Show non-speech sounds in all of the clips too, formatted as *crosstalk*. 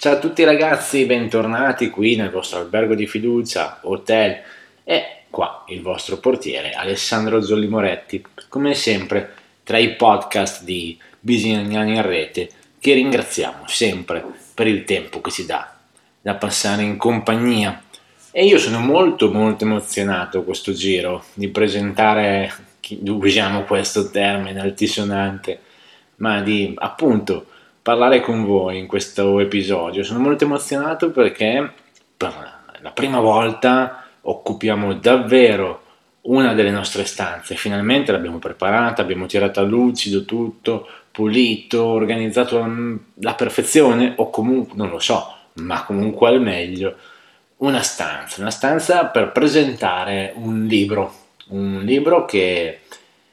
Ciao a tutti ragazzi, bentornati qui nel vostro albergo di fiducia, hotel e qua il vostro portiere Alessandro Zolli Moretti, come sempre tra i podcast di Bisignani in rete che ringraziamo sempre per il tempo che si dà da passare in compagnia. E io sono molto molto emozionato questo giro di presentare, usiamo questo termine altisonante, ma di appunto parlare con voi in questo episodio. Sono molto emozionato perché per la prima volta occupiamo davvero una delle nostre stanze. Finalmente l'abbiamo preparata, abbiamo tirato a lucido tutto, pulito, organizzato alla perfezione o comunque non lo so, ma comunque al meglio una stanza, una stanza per presentare un libro, un libro che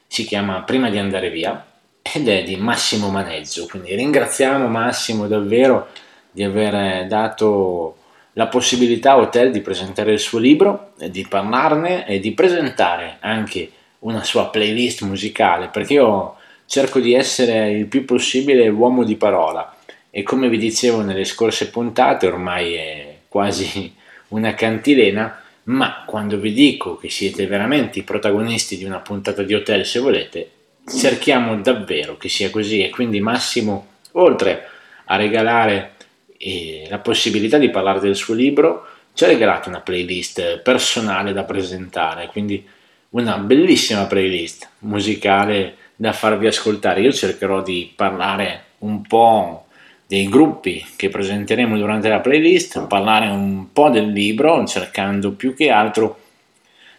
si chiama Prima di andare via ed è di Massimo Maneggio, quindi ringraziamo Massimo davvero di aver dato la possibilità a Hotel di presentare il suo libro, di parlarne e di presentare anche una sua playlist musicale, perché io cerco di essere il più possibile uomo di parola. E come vi dicevo nelle scorse puntate, ormai è quasi una cantilena, ma quando vi dico che siete veramente i protagonisti di una puntata di hotel, se volete, cerchiamo davvero che sia così e quindi Massimo, oltre a regalare eh, la possibilità di parlare del suo libro, ci ha regalato una playlist personale da presentare, quindi una bellissima playlist musicale da farvi ascoltare. Io cercherò di parlare un po' dei gruppi che presenteremo durante la playlist, parlare un po' del libro, cercando più che altro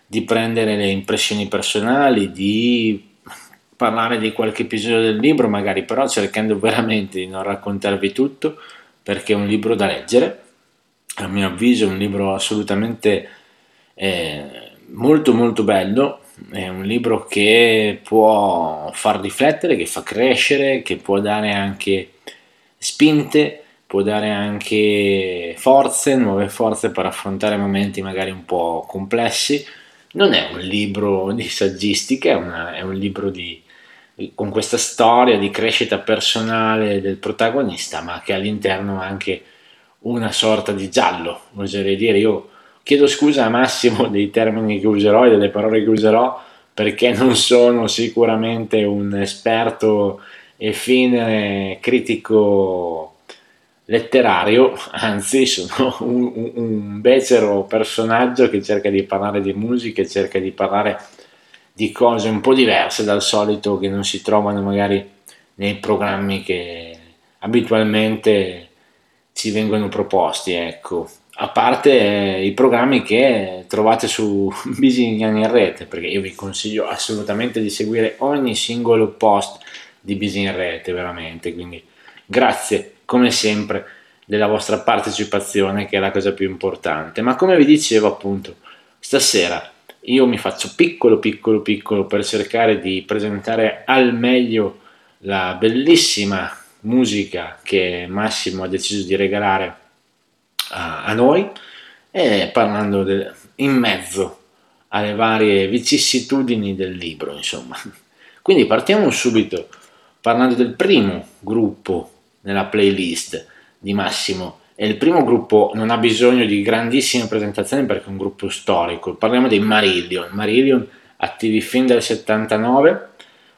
di prendere le impressioni personali, di parlare di qualche episodio del libro, magari però cercando veramente di non raccontarvi tutto, perché è un libro da leggere, a mio avviso è un libro assolutamente eh, molto molto bello, è un libro che può far riflettere, che fa crescere, che può dare anche spinte, può dare anche forze, nuove forze per affrontare momenti magari un po' complessi. Non è un libro di saggistica, è, una, è un libro di, con questa storia di crescita personale del protagonista, ma che all'interno ha anche una sorta di giallo, oserei dire. Io chiedo scusa a Massimo *laughs* dei termini che userò e delle parole che userò, perché non sono sicuramente un esperto e fine critico letterario, anzi sono un, un becero personaggio che cerca di parlare di musica, cerca di parlare di cose un po' diverse dal solito che non si trovano magari nei programmi che abitualmente ci vengono proposti, ecco. A parte eh, i programmi che trovate su *laughs* Bisignani in rete, perché io vi consiglio assolutamente di seguire ogni singolo post di Bisi in rete, veramente. Quindi grazie, come sempre, della vostra partecipazione, che è la cosa più importante. Ma come vi dicevo, appunto, stasera io mi faccio piccolo piccolo piccolo per cercare di presentare al meglio la bellissima musica che Massimo ha deciso di regalare a, a noi e parlando del, in mezzo alle varie vicissitudini del libro insomma. Quindi partiamo subito parlando del primo gruppo nella playlist di Massimo il primo gruppo non ha bisogno di grandissime presentazioni perché è un gruppo storico. Parliamo dei Marillion. Marillion attivi fin dal 79,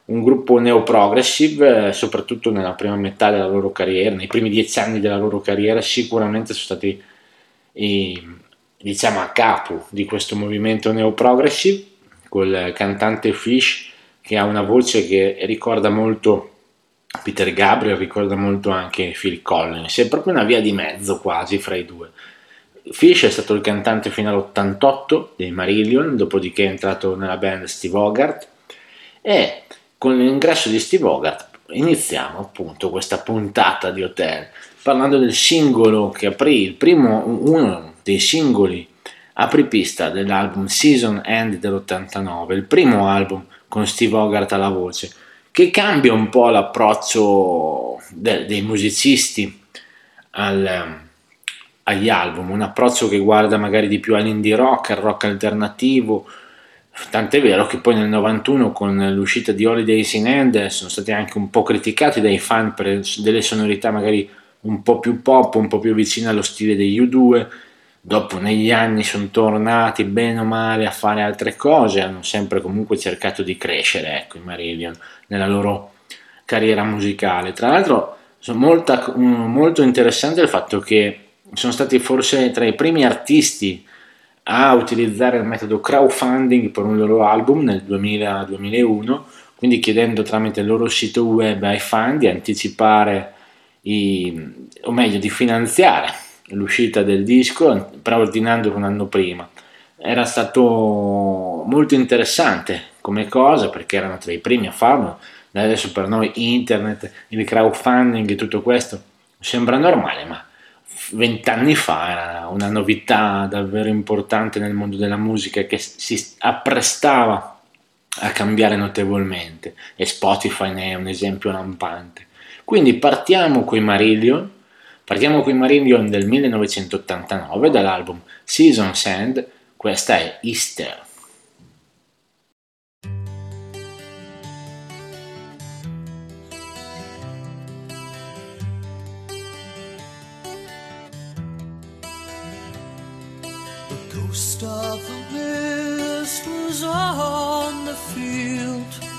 un gruppo neo-progressive, eh, soprattutto nella prima metà della loro carriera, nei primi dieci anni della loro carriera, sicuramente sono stati i, diciamo a capo di questo movimento neo-progressive, col cantante Fish che ha una voce che ricorda molto Peter Gabriel ricorda molto anche Phil Collins, è proprio una via di mezzo quasi fra i due. Fish è stato il cantante fino all'88 dei Marillion, dopodiché è entrato nella band Steve Hogarth e con l'ingresso di Steve Hogarth iniziamo appunto questa puntata di Hotel parlando del singolo che aprì, il primo, uno dei singoli apripista dell'album Season End dell'89, il primo album con Steve Hogarth alla voce che cambia un po' l'approccio de- dei musicisti al, agli album, un approccio che guarda magari di più all'indie rock, al rock alternativo, tant'è vero che poi nel 91 con l'uscita di Holidays in End sono stati anche un po' criticati dai fan per delle sonorità magari un po' più pop, un po' più vicina allo stile degli U2. Dopo negli anni sono tornati bene o male a fare altre cose, hanno sempre comunque cercato di crescere, ecco, i Marillion, nella loro carriera musicale. Tra l'altro molta, molto interessante il fatto che sono stati forse tra i primi artisti a utilizzare il metodo crowdfunding per un loro album nel 2000-2001, quindi chiedendo tramite il loro sito web ai fan di anticipare i, o meglio di finanziare l'uscita del disco preordinandolo un anno prima. Era stato molto interessante come cosa perché erano tra i primi a farlo. Adesso per noi internet, il crowdfunding e tutto questo sembra normale, ma vent'anni fa era una novità davvero importante nel mondo della musica che si apprestava a cambiare notevolmente e Spotify ne è un esempio lampante. Quindi partiamo con i Marillion, partiamo con i Marillion del 1989 dall'album Season's End, questa è Easter. ghost of the mist was on the field,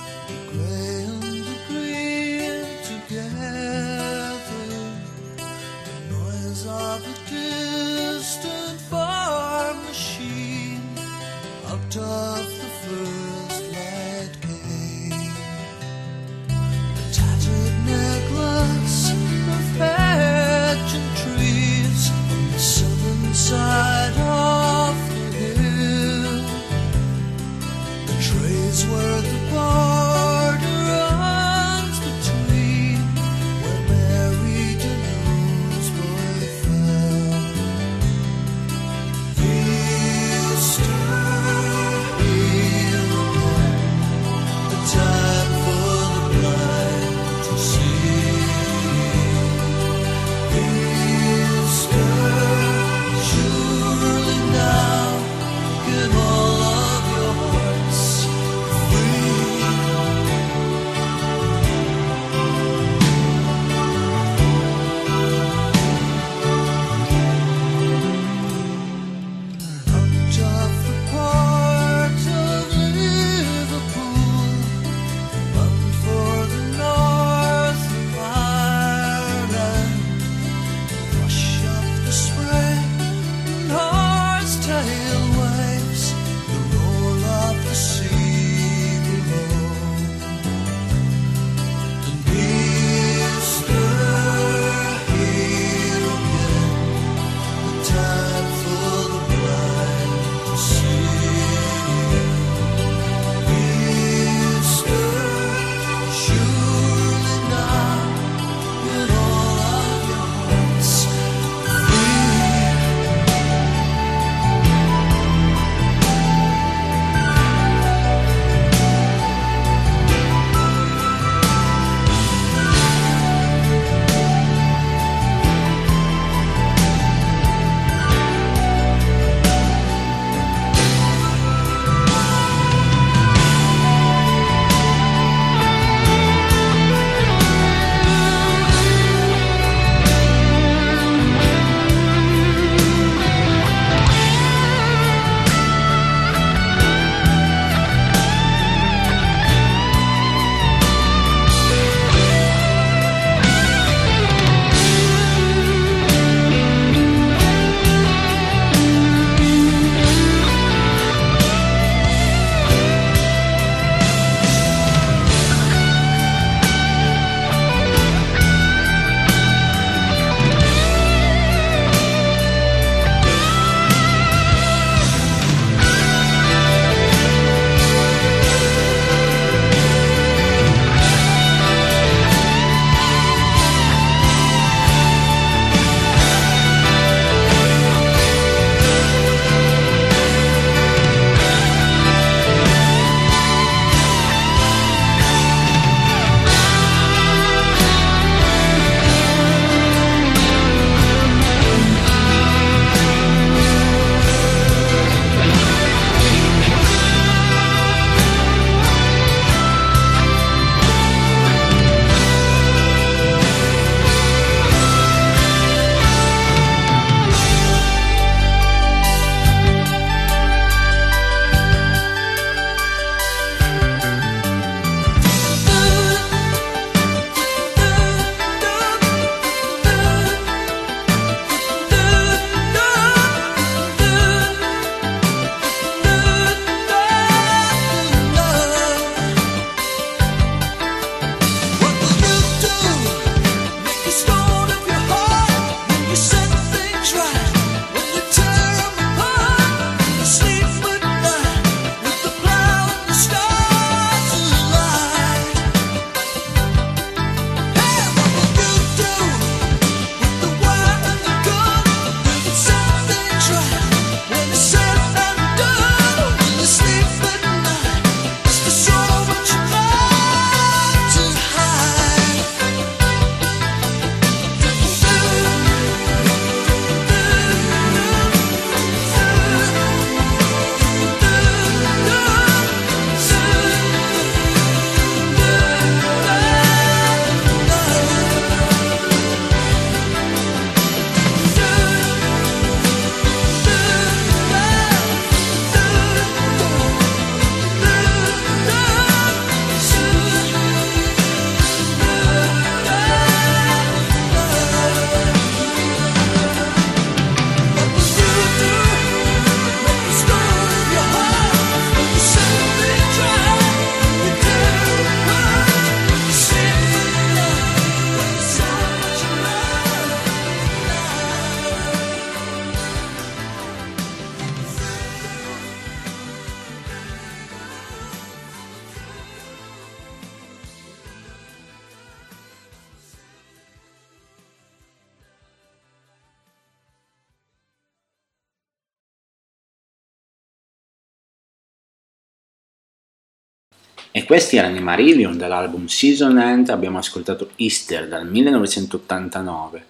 E questi erano i Marillion dall'album Season End, abbiamo ascoltato Easter dal 1989,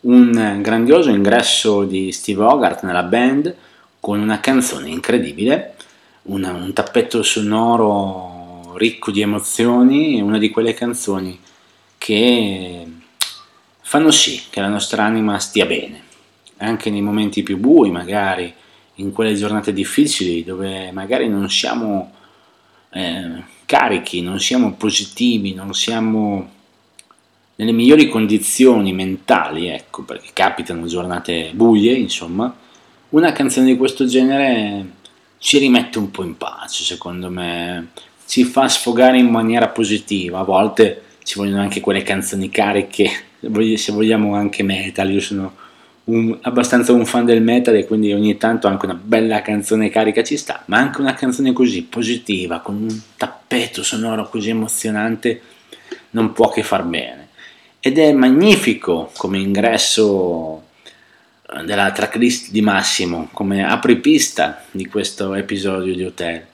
un grandioso ingresso di Steve Hogarth nella band con una canzone incredibile, una, un tappetto sonoro ricco di emozioni, una di quelle canzoni che fanno sì che la nostra anima stia bene, anche nei momenti più bui magari, in quelle giornate difficili dove magari non siamo... Eh, carichi, non siamo positivi, non siamo nelle migliori condizioni mentali, ecco, perché capitano giornate buie, insomma, una canzone di questo genere ci rimette un po' in pace, secondo me, ci fa sfogare in maniera positiva, a volte ci vogliono anche quelle canzoni cariche, se vogliamo anche metal, io sono un, abbastanza un fan del metal e quindi ogni tanto anche una bella canzone carica ci sta, ma anche una canzone così positiva, con un tappeto sonoro così emozionante, non può che far bene. Ed è magnifico come ingresso eh, della tracklist di Massimo, come apripista di questo episodio di Hotel.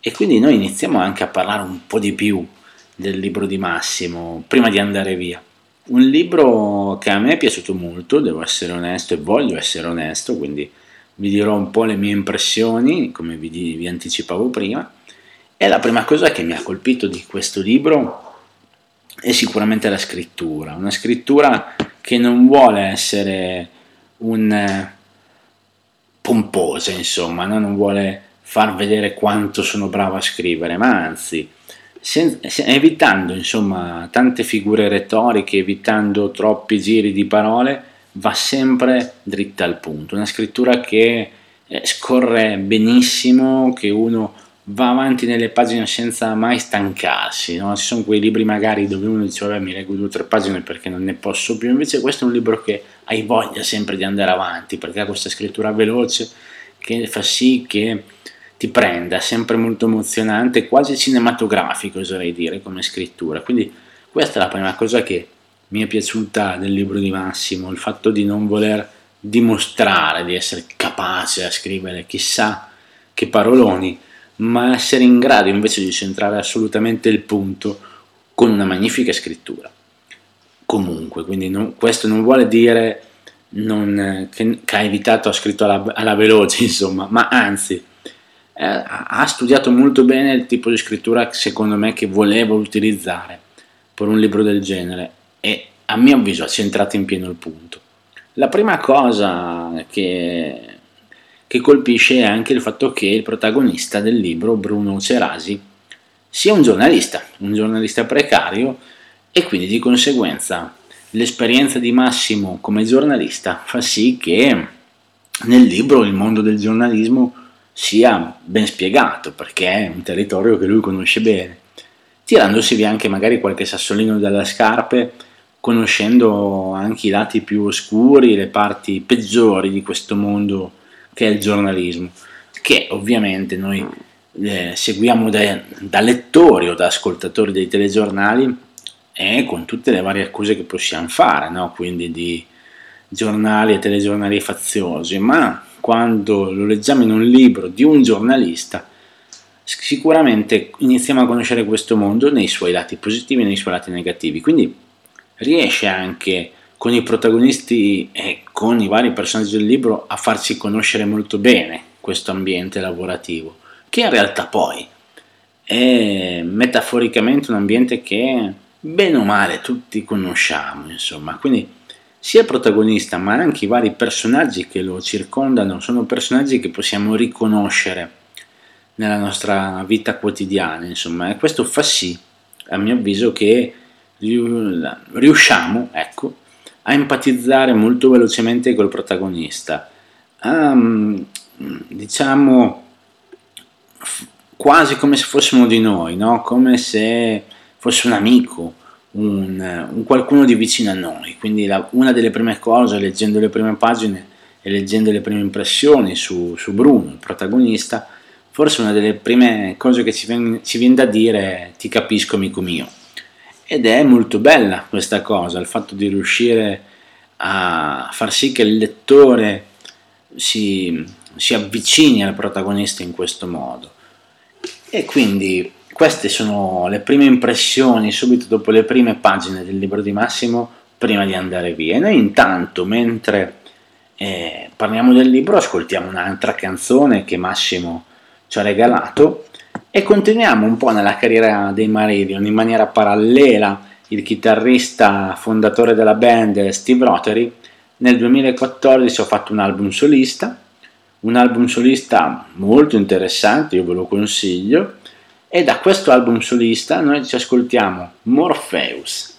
E quindi noi iniziamo anche a parlare un po' di più del libro di Massimo prima di andare via. Un libro che a me è piaciuto molto, devo essere onesto e voglio essere onesto, quindi vi dirò un po' le mie impressioni, come vi, vi anticipavo prima. E la prima cosa che mi ha colpito di questo libro è sicuramente la scrittura, una scrittura che non vuole essere un eh, pomposa, insomma, no? non vuole far vedere quanto sono bravo a scrivere, ma anzi evitando insomma tante figure retoriche, evitando troppi giri di parole, va sempre dritta al punto. Una scrittura che eh, scorre benissimo, che uno va avanti nelle pagine senza mai stancarsi. No? Ci sono quei libri magari dove uno dice vabbè mi leggo due o tre pagine perché non ne posso più, invece questo è un libro che hai voglia sempre di andare avanti perché ha questa scrittura veloce che fa sì che ti prenda, sempre molto emozionante, quasi cinematografico oserei dire come scrittura. Quindi questa è la prima cosa che mi è piaciuta del libro di Massimo, il fatto di non voler dimostrare di essere capace a scrivere chissà che paroloni, ma essere in grado invece di centrare assolutamente il punto con una magnifica scrittura. Comunque, quindi non, questo non vuole dire non, che, che, ha evitato, ha scritto alla, alla veloce, *laughs* insomma, ma anzi eh, ha studiato molto bene il tipo di scrittura secondo me che voleva utilizzare per un libro del genere e a mio avviso ha centrato in pieno il punto. La prima cosa che, che colpisce è anche il fatto che il protagonista del libro, Bruno Cerasi, sia un giornalista, un giornalista precario e quindi di conseguenza l'esperienza di Massimo come giornalista fa sì che nel libro il mondo del giornalismo sia ben spiegato perché è un territorio che lui conosce bene, tirandosi anche magari qualche sassolino dalle scarpe conoscendo anche i lati più oscuri, le parti peggiori di questo mondo che è il giornalismo, che ovviamente noi eh, seguiamo da, da, lettori o da ascoltatori dei telegiornali e con tutte le varie accuse che possiamo fare, no? quindi di giornali e telegiornali faziosi, ma quando lo leggiamo in un libro di un giornalista, sicuramente iniziamo a conoscere questo mondo nei suoi lati positivi e nei suoi lati negativi. Quindi riesce anche con i protagonisti e con i vari personaggi del libro a farci conoscere molto bene questo ambiente lavorativo, che in realtà poi è metaforicamente un ambiente che bene o male tutti conosciamo, insomma. Quindi sia il protagonista ma anche i vari personaggi che lo circondano sono personaggi che possiamo riconoscere nella nostra vita quotidiana, insomma, e questo fa sì, a mio avviso, che riusciamo ecco, a empatizzare molto velocemente col protagonista, a, diciamo quasi come se fossimo di noi, no? come se fosse un amico, un, un qualcuno di vicino a noi. Quindi la, una delle prime cose, leggendo le prime pagine e leggendo le prime impressioni su, su Bruno, il protagonista, forse una delle prime cose che ci viene, ci viene da dire è ti capisco amico mio ed è molto bella questa cosa, il fatto di riuscire a far sì che il lettore si, si avvicini al protagonista in questo modo. E quindi queste sono le prime impressioni subito dopo le prime pagine del libro di Massimo prima di andare via. E noi intanto, mentre eh, parliamo del libro, ascoltiamo un'altra canzone che Massimo ci ha regalato e continuiamo un po' nella carriera dei Marillion in maniera parallela. Il chitarrista fondatore della band Steve Rothery nel 2014 ho fatto un album solista, un album solista molto interessante, io ve lo consiglio, e da questo album solista noi ci ascoltiamo Morpheus.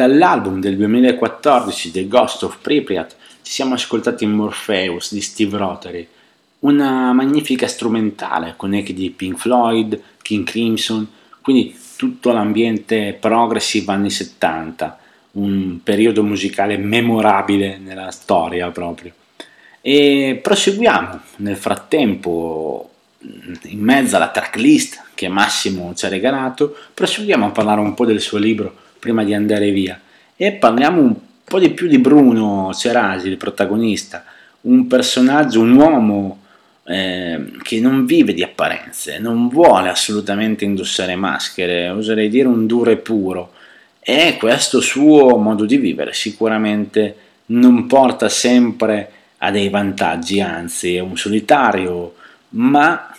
Dall'album del 2014 The Ghost of Pripyat ci siamo ascoltati Morpheus di Steve Rotary, una magnifica strumentale con echi di Pink Floyd, King Crimson, quindi tutto l'ambiente progressive anni 70, un periodo musicale memorabile nella storia proprio. E proseguiamo nel frattempo, in mezzo alla tracklist che Massimo ci ha regalato, proseguiamo a parlare un po' del suo libro prima di andare via. E parliamo un po' di più di Bruno Cerasi, il protagonista, un personaggio, un uomo eh, che non vive di apparenze, non vuole assolutamente indossare maschere, oserei dire un duro e puro, e questo suo modo di vivere sicuramente non porta sempre a dei vantaggi, anzi è un solitario, ma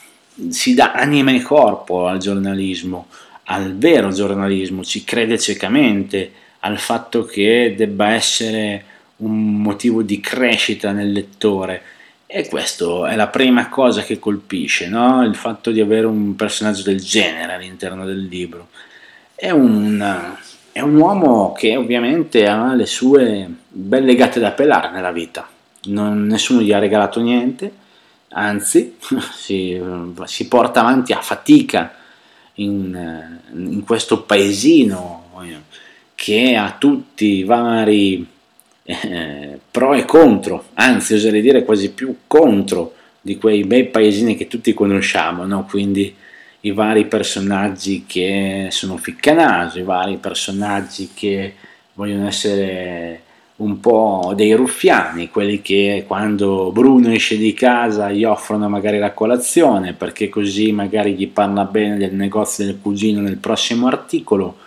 si dà anima e corpo al giornalismo, al vero giornalismo, ci crede ciecamente al fatto che debba essere un motivo di crescita nel lettore e questo è la prima cosa che colpisce, no? il fatto di avere un personaggio del genere all'interno del libro. È un, è un uomo che ovviamente ha le sue belle gatte da pelare nella vita, non, nessuno gli ha regalato niente, anzi *laughs* si, si porta avanti a fatica in, in questo paesino che ha tutti i vari eh, pro e contro, anzi oserei dire quasi più contro di quei bei paesini che tutti conosciamo, no? quindi i vari personaggi che sono ficcanaso, i vari personaggi che vogliono essere un po' dei ruffiani, quelli che quando Bruno esce di casa gli offrono magari la colazione perché così magari gli parla bene del negozio del cugino nel prossimo articolo.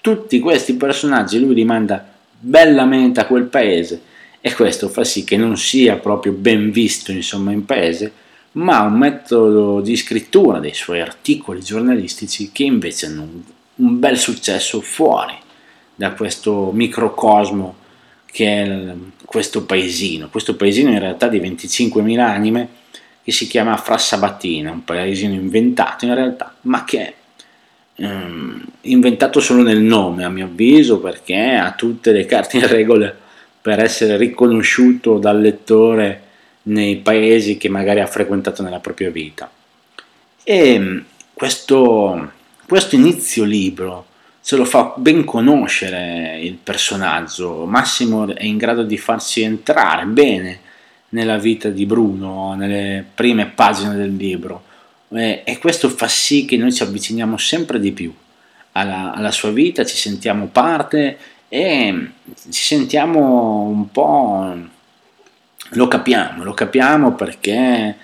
Tutti questi personaggi lui li manda bellamente a quel paese e questo fa sì che non sia proprio ben visto insomma in paese ma un metodo di scrittura dei suoi articoli giornalistici che invece hanno un, bel successo fuori da questo microcosmo che è questo paesino questo paesino in realtà di 25.000 anime che si chiama Frassabattina un paesino inventato in realtà ma che è ehm, inventato solo nel nome a mio avviso perché ha tutte le carte in regola per essere riconosciuto dal lettore nei paesi che magari ha frequentato nella propria vita. E mm, questo, questo inizio libro ce lo fa ben conoscere il personaggio, Massimo è in grado di farsi entrare bene nella vita di Bruno, nelle prime pagine del libro. E questo fa sì che noi ci avviciniamo sempre di più alla, alla sua vita, ci sentiamo parte e ci sentiamo un po'... lo capiamo, lo capiamo perché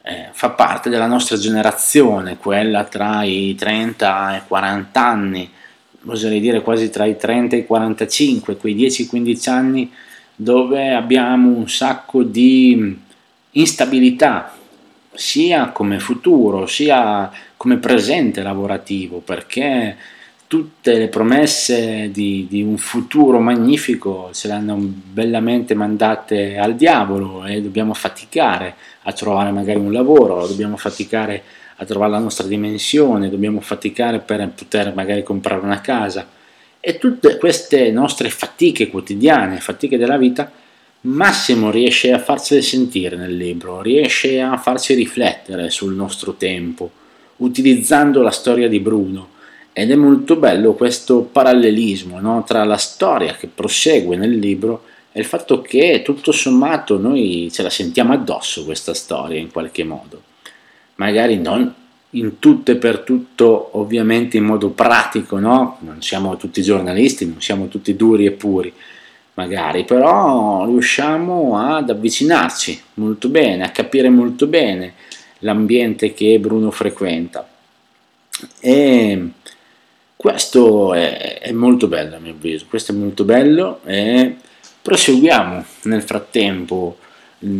eh, fa parte della nostra generazione, quella tra i 30 e i 40 anni, oserei dire quasi tra i 30 e i 45, quei 10-15 anni dove abbiamo un sacco di instabilità, sia come futuro sia come presente lavorativo perché tutte le promesse di, di, un futuro magnifico ce le hanno bellamente mandate al diavolo e dobbiamo faticare a trovare magari un lavoro, dobbiamo faticare a trovare la nostra dimensione, dobbiamo faticare per poter magari comprare una casa e tutte queste nostre fatiche quotidiane, fatiche della vita, Massimo riesce a farsele sentire nel libro, riesce a farci riflettere sul nostro tempo, utilizzando la storia di Bruno. Ed è molto bello questo parallelismo no? tra la storia che prosegue nel libro e il fatto che tutto sommato noi ce la sentiamo addosso questa storia in qualche modo. Magari non in tutto e per tutto, ovviamente in modo pratico, no? Non siamo tutti giornalisti, non siamo tutti duri e puri, magari, però riusciamo ad avvicinarci molto bene, a capire molto bene l'ambiente che Bruno frequenta. E questo è, è molto bello a mio avviso, questo è molto bello e proseguiamo nel frattempo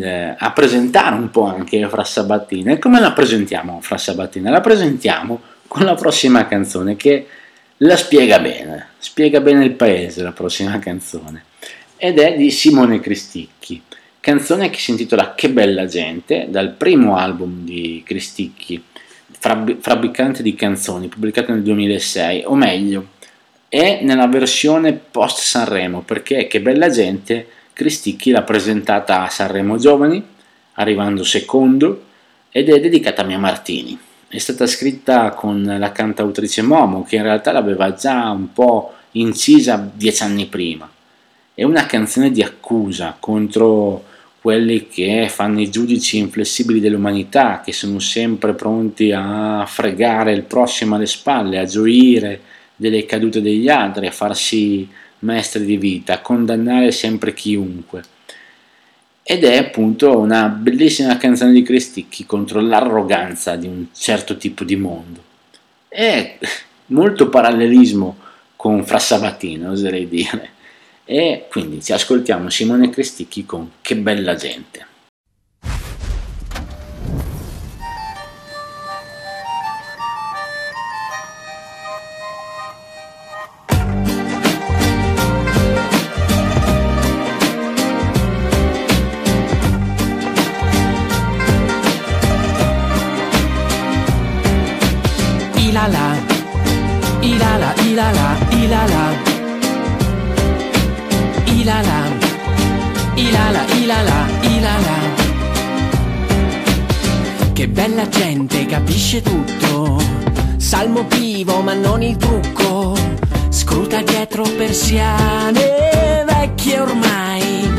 eh, a presentare un po' anche Fra Sabattina. E come la presentiamo Fra Sabattina? La presentiamo con la prossima canzone che la spiega bene, spiega bene il paese la prossima canzone ed è di Simone Cristicchi, canzone che si intitola Che bella gente, dal primo album di Cristicchi, Fabbricante di canzoni, pubblicato nel 2006, o meglio, è nella versione post Sanremo, perché che bella gente, Cristicchi l'ha presentata a Sanremo Giovani, arrivando secondo, ed è dedicata a Mia Martini. È stata scritta con la cantautrice Momo, che in realtà l'aveva già un po' incisa dieci anni prima. È una canzone di accusa contro quelli che fanno i giudici inflessibili dell'umanità, che sono sempre pronti a fregare il prossimo alle spalle, a gioire delle cadute degli altri, a farsi maestri di vita, condannare sempre chiunque. Ed è appunto una bellissima canzone di Cristicchi contro l'arroganza di un certo tipo di mondo. È molto parallelismo con Fra Sabatino, oserei dire. E quindi ci ascoltiamo Simone Cristicchi con Che bella gente. Persiane vecchie ormai.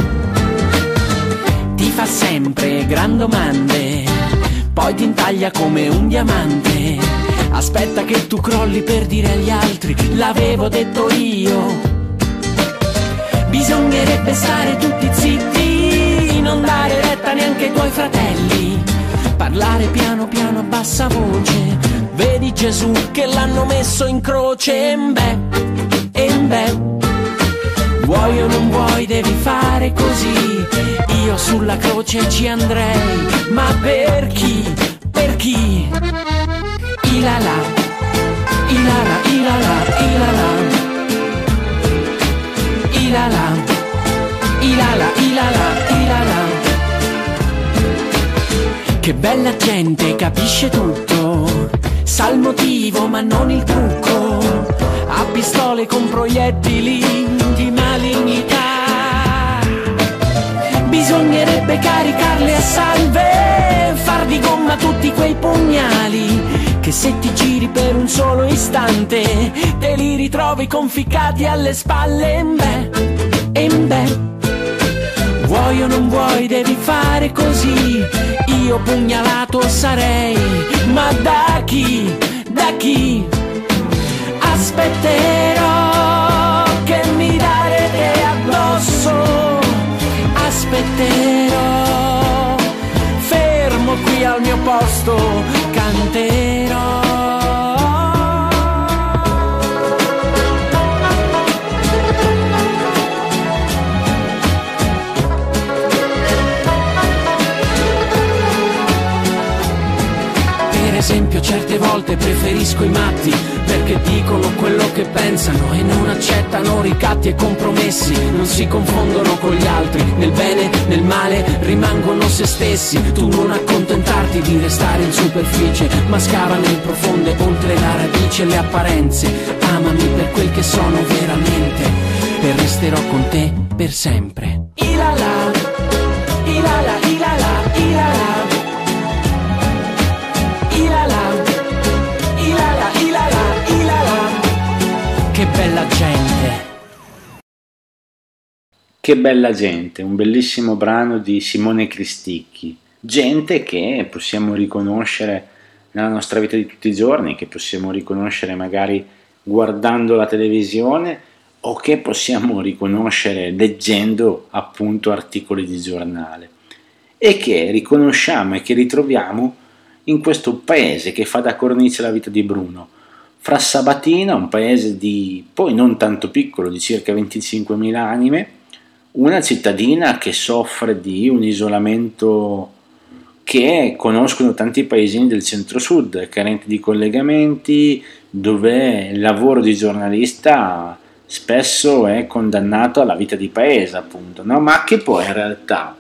Ti fa sempre gran domande, poi ti intaglia come un diamante. Aspetta che tu crolli per dire agli altri, l'avevo detto io. Bisognerebbe stare tutti zitti, non dare retta neanche ai tuoi fratelli. Parlare piano piano a bassa voce. Vedi Gesù che l'hanno messo in croce. E beh. Vuoi o non vuoi, devi fare così. Io sulla croce ci andrei, ma per chi? Per chi? Ilala, ilala, ilala, ilala ilala, ilala, ilala, ilala. Che bella gente, capisce tutto, sa il motivo ma non il trucco, pistole con proiettili di malignità. Bisognerebbe caricarle a salve, far di gomma tutti quei pugnali che se ti giri per un solo istante te li ritrovi conficcati alle spalle. Beh, e beh, vuoi o non vuoi devi fare così. Io pugnalato sarei, ma da chi, da chi? Aspetterò che mi darete addosso, aspetterò fermo qui al mio posto, canterò certe volte preferisco i matti perché dicono quello che pensano e non accettano ricatti e compromessi, non si confondono con gli altri, nel bene, nel male rimangono se stessi, tu non accontentarti di restare in superficie, ma scava nel profonde oltre la radice le apparenze, amami per quel che sono veramente e resterò con te per sempre. Ilala, Che bella gente, un bellissimo brano di Simone Cristicchi. Gente che possiamo riconoscere nella nostra vita di tutti i giorni, che possiamo riconoscere magari guardando la televisione o che possiamo riconoscere leggendo appunto articoli di giornale e che riconosciamo e che ritroviamo in questo paese che fa da cornice la vita di Bruno fra Sabatina, un paese di poi non tanto piccolo, di circa 25.000 anime, una cittadina che soffre di un isolamento che conoscono tanti paesini del centro-sud, carenti di collegamenti, dove il lavoro di giornalista spesso è condannato alla vita di paese, appunto, no? ma che poi in realtà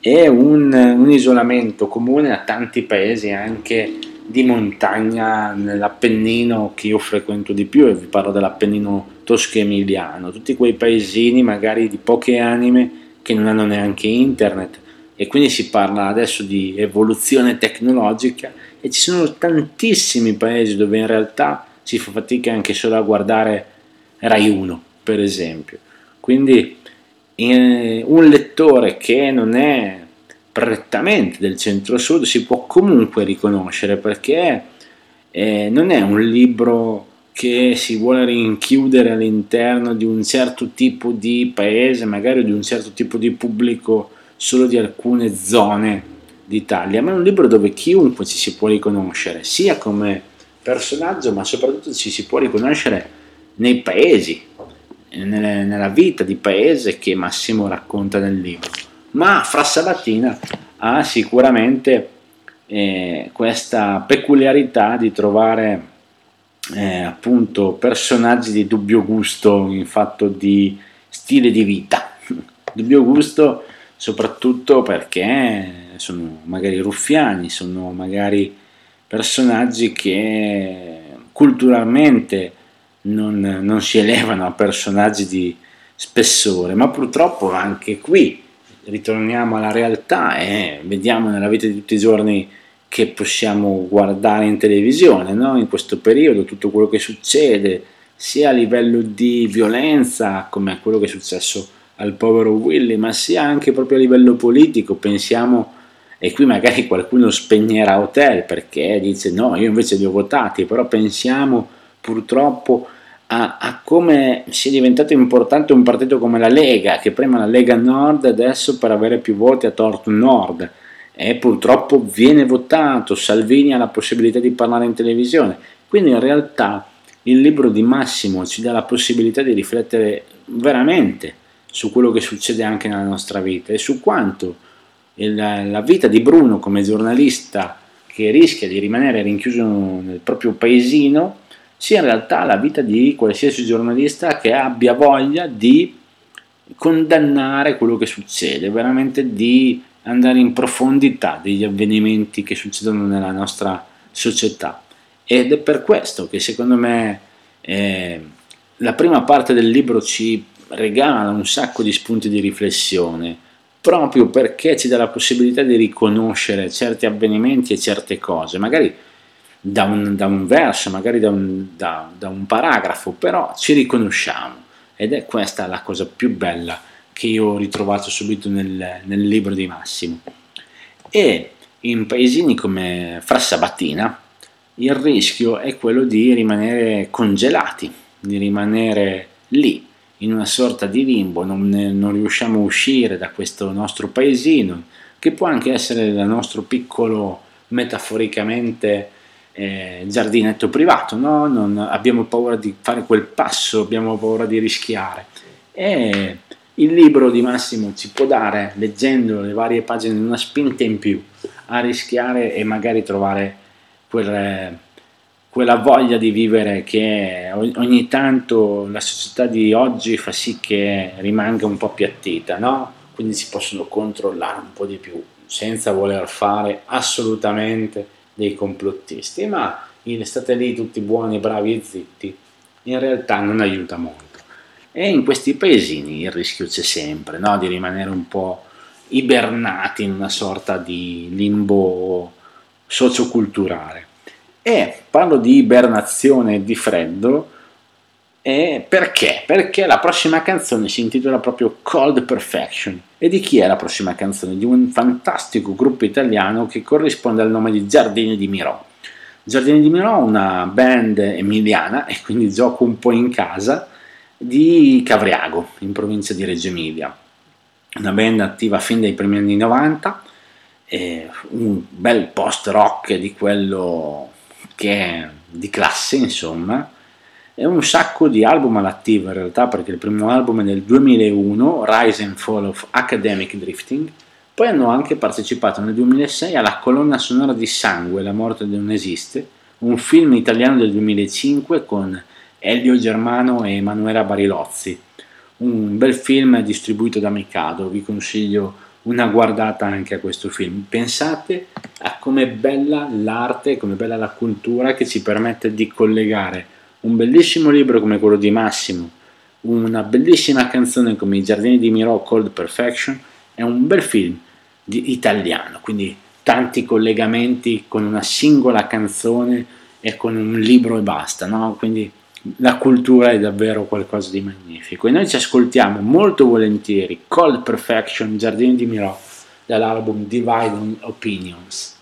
è un, un isolamento comune a tanti paesi anche di montagna nell'Appennino che io frequento di più e vi parlo dell'Appennino tosco-emiliano, tutti quei paesini magari di poche anime che non hanno neanche internet. E quindi si parla adesso di evoluzione tecnologica e ci sono tantissimi paesi dove in realtà si fa fatica anche solo a guardare Rai 1 per esempio. Quindi eh, un lettore che non è prettamente del centro-sud si può comunque riconoscere perché eh, non è un libro che si vuole rinchiudere all'interno di un certo tipo di paese, magari di un certo tipo di pubblico solo di alcune zone d'Italia, ma è un libro dove chiunque ci si può riconoscere, sia come personaggio, ma soprattutto ci si può riconoscere nei paesi, nella vita di paese che Massimo racconta nel libro. Ma Fra ha sicuramente eh, questa peculiarità di trovare eh, appunto personaggi di dubbio gusto in fatto di stile di vita. *laughs* dubbio gusto soprattutto perché sono magari ruffiani, sono magari personaggi che culturalmente non, non si elevano a personaggi di spessore, ma purtroppo anche qui ritorniamo alla realtà e vediamo nella vita di tutti i giorni che possiamo guardare in televisione, no? in questo periodo tutto quello che succede, sia a livello di violenza come quello che è successo al povero Willy, ma sia anche proprio a livello politico, pensiamo, e qui magari qualcuno spegnerà Hotel perché dice no, io invece li ho votati, però pensiamo purtroppo a, a, come sia diventato importante un partito come la Lega, che prima la Lega Nord adesso per avere più voti ha torto Nord. E purtroppo viene votato, Salvini ha la possibilità di parlare in televisione, quindi in realtà il libro di Massimo ci dà la possibilità di riflettere veramente su quello che succede anche nella nostra vita e su quanto il, la vita di Bruno come giornalista che rischia di rimanere rinchiuso nel proprio paesino sia in realtà la vita di qualsiasi giornalista che abbia voglia di condannare quello che succede, veramente di andare in profondità degli avvenimenti che succedono nella nostra società. Ed è per questo che secondo me eh, la prima parte del libro ci regala un sacco di spunti di riflessione, proprio perché ci dà la possibilità di riconoscere certi avvenimenti e certe cose. Magari da un, da un verso, magari da un, da, da un paragrafo, però ci riconosciamo ed è questa la cosa più bella che io ho ritrovato subito nel, nel libro di Massimo. E in paesini come Frassabattina il rischio è quello di rimanere congelati, di rimanere lì in una sorta di limbo, non, non riusciamo a uscire da questo nostro paesino, che può anche essere il nostro piccolo metaforicamente eh, giardinetto privato, no? non abbiamo paura di fare quel passo, abbiamo paura di rischiare. E il libro di Massimo ci può dare, leggendo le varie pagine, una spinta in più a rischiare e magari trovare quel, quella voglia di vivere che ogni tanto la società di oggi fa sì che rimanga un po' appiattita, no? quindi si possono controllare un po' di più senza voler fare assolutamente dei complottisti, ma il state lì tutti buoni, bravi e zitti, in realtà non aiuta molto. E in questi paesini il rischio c'è sempre, no? di rimanere un po' ibernati in una sorta di limbo socioculturale. E parlo di ibernazione e di freddo e perché? Perché la prossima canzone si intitola proprio Cold Perfection. E di chi è la prossima canzone? Di un fantastico gruppo italiano che corrisponde al nome di Giardini di Mirò. Giardini di Mirò è una band emiliana e quindi gioco un po' in casa di Cavriago, in provincia di Reggio Emilia. Una band attiva fin dai primi anni 90, un bel post rock di quello che è di classe, insomma e un sacco di album all'attivo in realtà perché il primo album è del 2001, Rise and Fall of Academic Drifting, poi hanno anche partecipato nel 2006 alla colonna sonora di Sangue, La morte non esiste, un film italiano del 2005 con Elio Germano e Emanuela Barilozzi, un bel film distribuito da Mikado, vi consiglio una guardata anche a questo film. Pensate a com'è bella l'arte, com'è bella la cultura che ci permette di collegare un bellissimo libro come quello di Massimo, una bellissima canzone come I giardini di Miro, Cold Perfection, e un bel film di, italiano, quindi tanti collegamenti con una singola canzone e con un libro e basta, no? Quindi la cultura è davvero qualcosa di magnifico e noi ci ascoltiamo molto volentieri Cold Perfection, Giardini di Miro dall'album Dividing Opinions.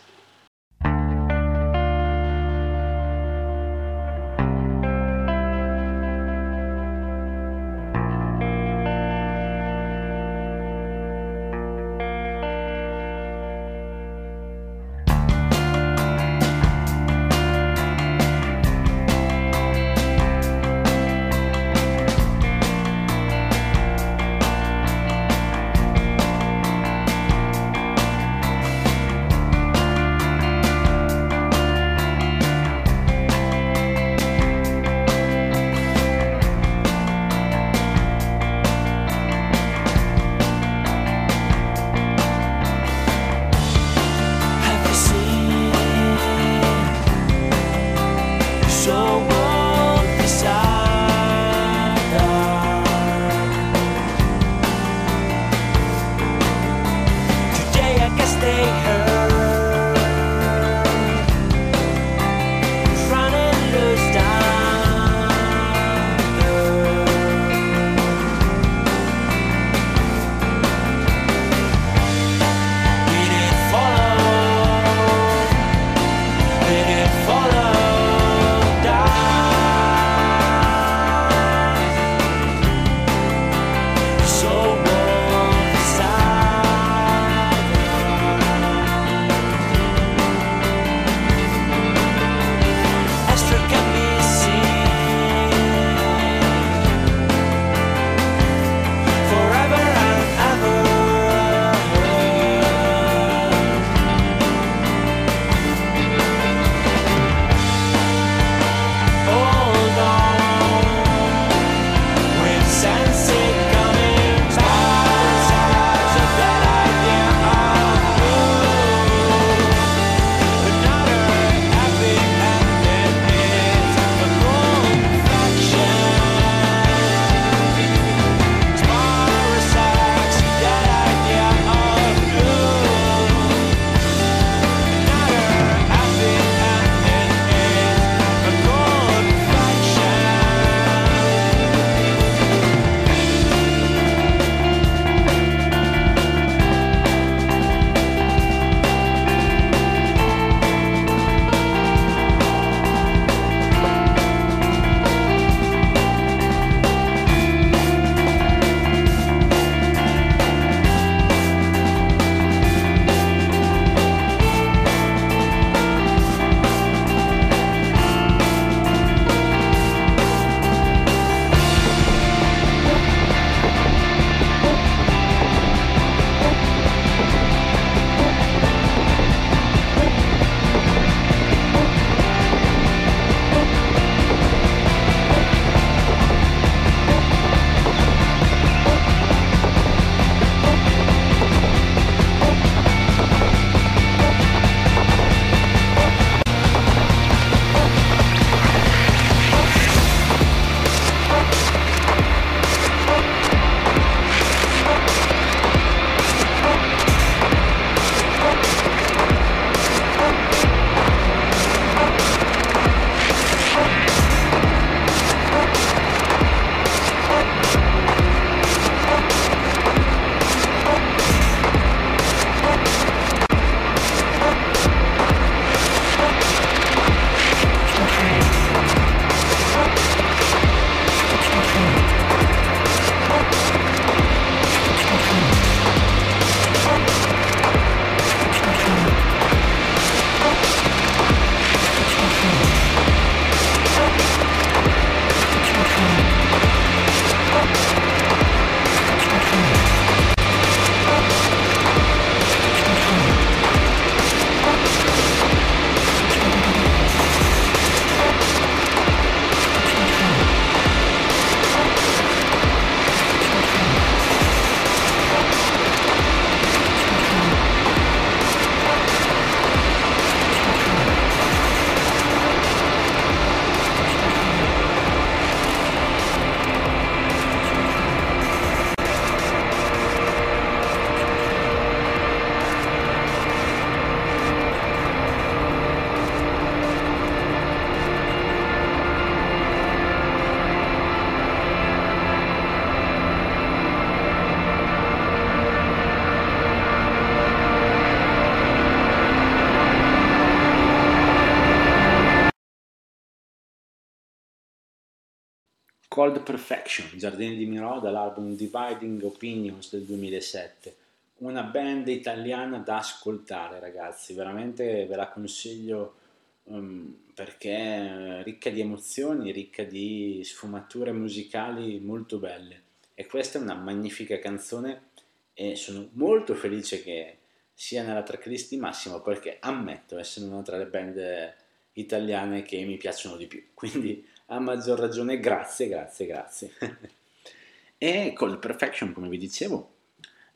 Cold Perfection, Giardini di Miro dall'album Dividing Opinions del 2007. Una band italiana da ascoltare ragazzi, veramente ve la consiglio um, perché è ricca di emozioni, ricca di sfumature musicali molto belle. E questa è una magnifica canzone e sono molto felice che sia nella tracklist di Massimo perché ammetto essere una tra le band italiane che mi piacciono di più. Quindi a maggior ragione grazie, grazie, grazie. *laughs* e Cold Perfection, come vi dicevo,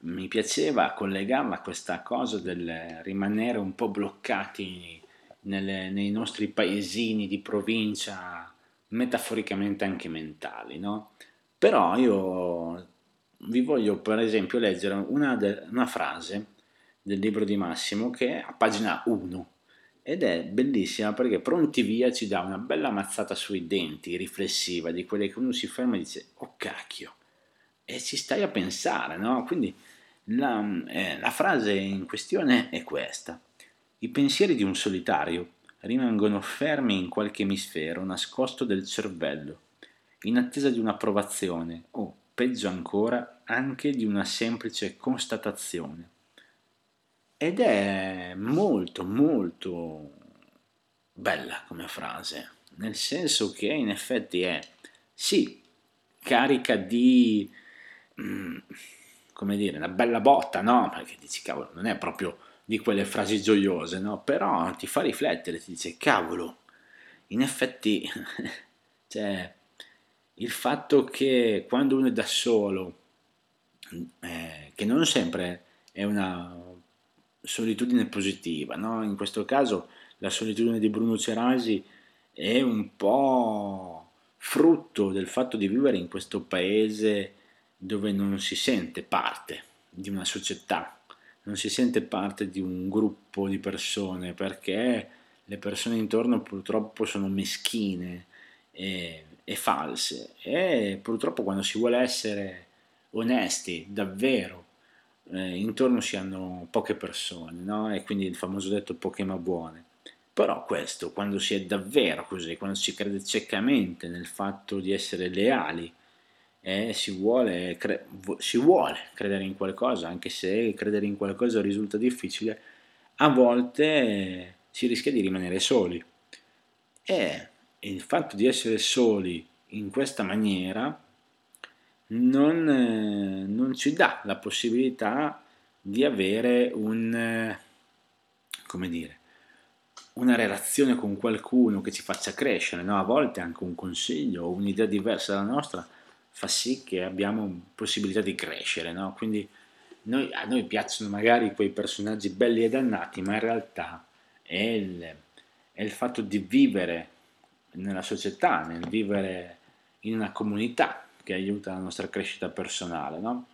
mi piaceva collegarla a questa cosa del rimanere un po' bloccati nelle, nei nostri paesini di provincia, metaforicamente anche mentali, no? Però io vi voglio per esempio leggere una, de, una frase del libro di Massimo che è a pagina 1 ed è bellissima perché Pronti Via ci dà una bella mazzata sui denti, riflessiva, di quelle che uno si ferma e dice, oh cacchio, e ci stai a pensare, no? Quindi la, eh, la frase in questione è questa. I pensieri di un solitario rimangono fermi in qualche emisfero nascosto del cervello, in attesa di un'approvazione o, peggio ancora, anche di una semplice constatazione ed è molto molto bella come frase, nel senso che in effetti è sì, carica di mm, come dire, una bella botta, no? Perché dici cavolo, non è proprio di quelle frasi gioiose, no? Però ti fa riflettere, ti dice cavolo, in effetti *laughs* cioè il fatto che quando uno è da solo eh, che non sempre è una solitudine positiva. No? In questo caso la solitudine di Bruno Cerasi è un po' frutto del fatto di vivere in questo paese dove non si sente parte di una società, non si sente parte di un gruppo di persone perché le persone intorno purtroppo sono meschine e, e false e purtroppo quando si vuole essere onesti davvero eh, intorno si hanno poche persone, no? e quindi il famoso detto poche ma buone. Però questo, quando si è davvero così, quando si crede ciecamente nel fatto di essere leali, eh, si, vuole cre- si vuole credere in qualcosa, anche se credere in qualcosa risulta difficile, a volte eh, si rischia di rimanere soli. E il fatto di essere soli in questa maniera non, eh, non ci dà la possibilità di avere un, eh, come dire, una relazione con qualcuno che ci faccia crescere, no? a volte anche un consiglio o un'idea diversa dalla nostra fa sì che abbiamo possibilità di crescere, no? quindi noi, a noi piacciono magari quei personaggi belli e dannati, ma in realtà è il, è il fatto di vivere nella società, nel vivere in una comunità, che aiuta la nostra crescita personale, no?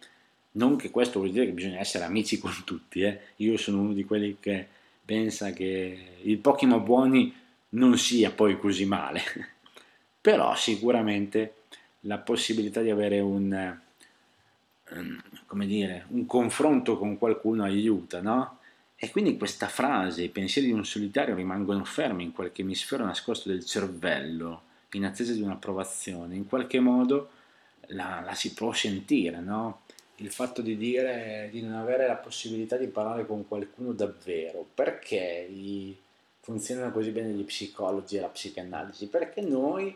Non che questo vuol dire che bisogna essere amici *laughs* con tutti, eh? io sono uno di quelli che pensa che il pochi ma buoni non sia poi così male, *laughs* però sicuramente la possibilità di avere un, come dire, un confronto con qualcuno aiuta, no? E quindi questa frase, i pensieri di un solitario rimangono fermi in qualche emisfero nascosto del cervello, in attesa di un'approvazione, in qualche modo la, la si può sentire, no? il fatto di dire di non avere la possibilità di parlare con qualcuno davvero, perché funzionano così bene gli psicologi e la psicanalisi? Perché noi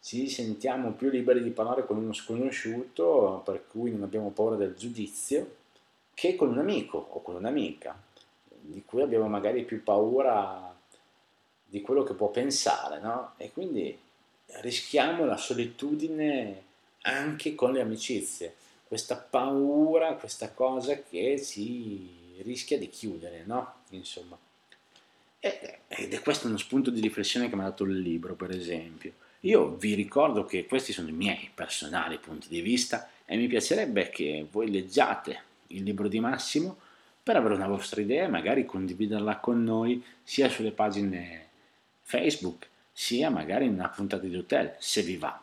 ci sentiamo più liberi di parlare con uno sconosciuto, per cui non abbiamo paura del giudizio, che con un amico o con un'amica, di cui abbiamo magari più paura di quello che può pensare, no? E quindi rischiamo la solitudine anche con le amicizie, questa paura, questa cosa che si rischia di chiudere, no? Insomma. Ed è questo uno spunto di riflessione che mi ha dato il libro, per esempio. Io vi ricordo che questi sono i miei personali punti di vista e mi piacerebbe che voi leggiate il libro di Massimo per avere una vostra idea e magari condividerla con noi sia sulle pagine Facebook sia magari in una puntata di hotel se vi va.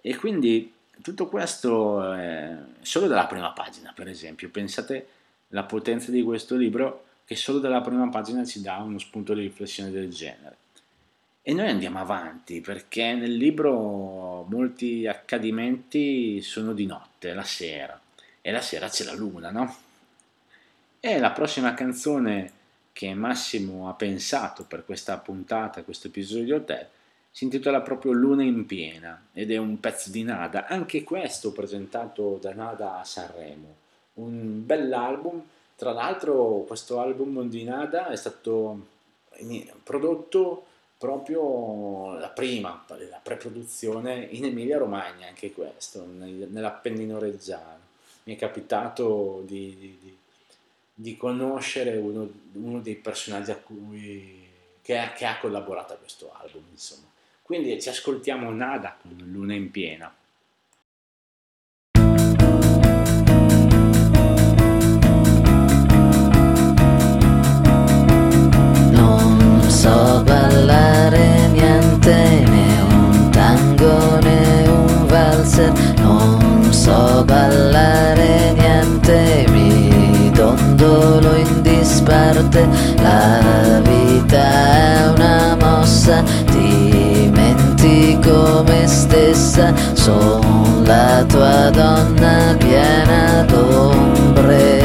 E quindi tutto questo è solo dalla prima pagina, per esempio. Pensate la potenza di questo libro che solo dalla prima pagina ci dà uno spunto di riflessione del genere. E noi andiamo avanti perché nel libro molti accadimenti sono di notte, la sera, e la sera c'è la luna, no? E la prossima canzone che Massimo ha pensato per questa puntata, questo episodio di Hotel, si intitola proprio Luna in piena ed è un pezzo di Nada, anche questo presentato da Nada a Sanremo. Un bell'album, tra l'altro questo album di Nada è stato prodotto proprio la prima, la pre-produzione in Emilia Romagna, anche questo, nell'Appennino Reggiano. Mi è capitato di, di, di conoscere uno, uno, dei personaggi a cui, che, che ha collaborato a questo album, insomma. Quindi ci ascoltiamo Nada con Luna in piena. so ballare niente, né un tango né un valzer, non so ballare niente, mi dondolo in disparte, la vita è una mossa, dimentico me stessa, sono la tua donna piena d'ombre.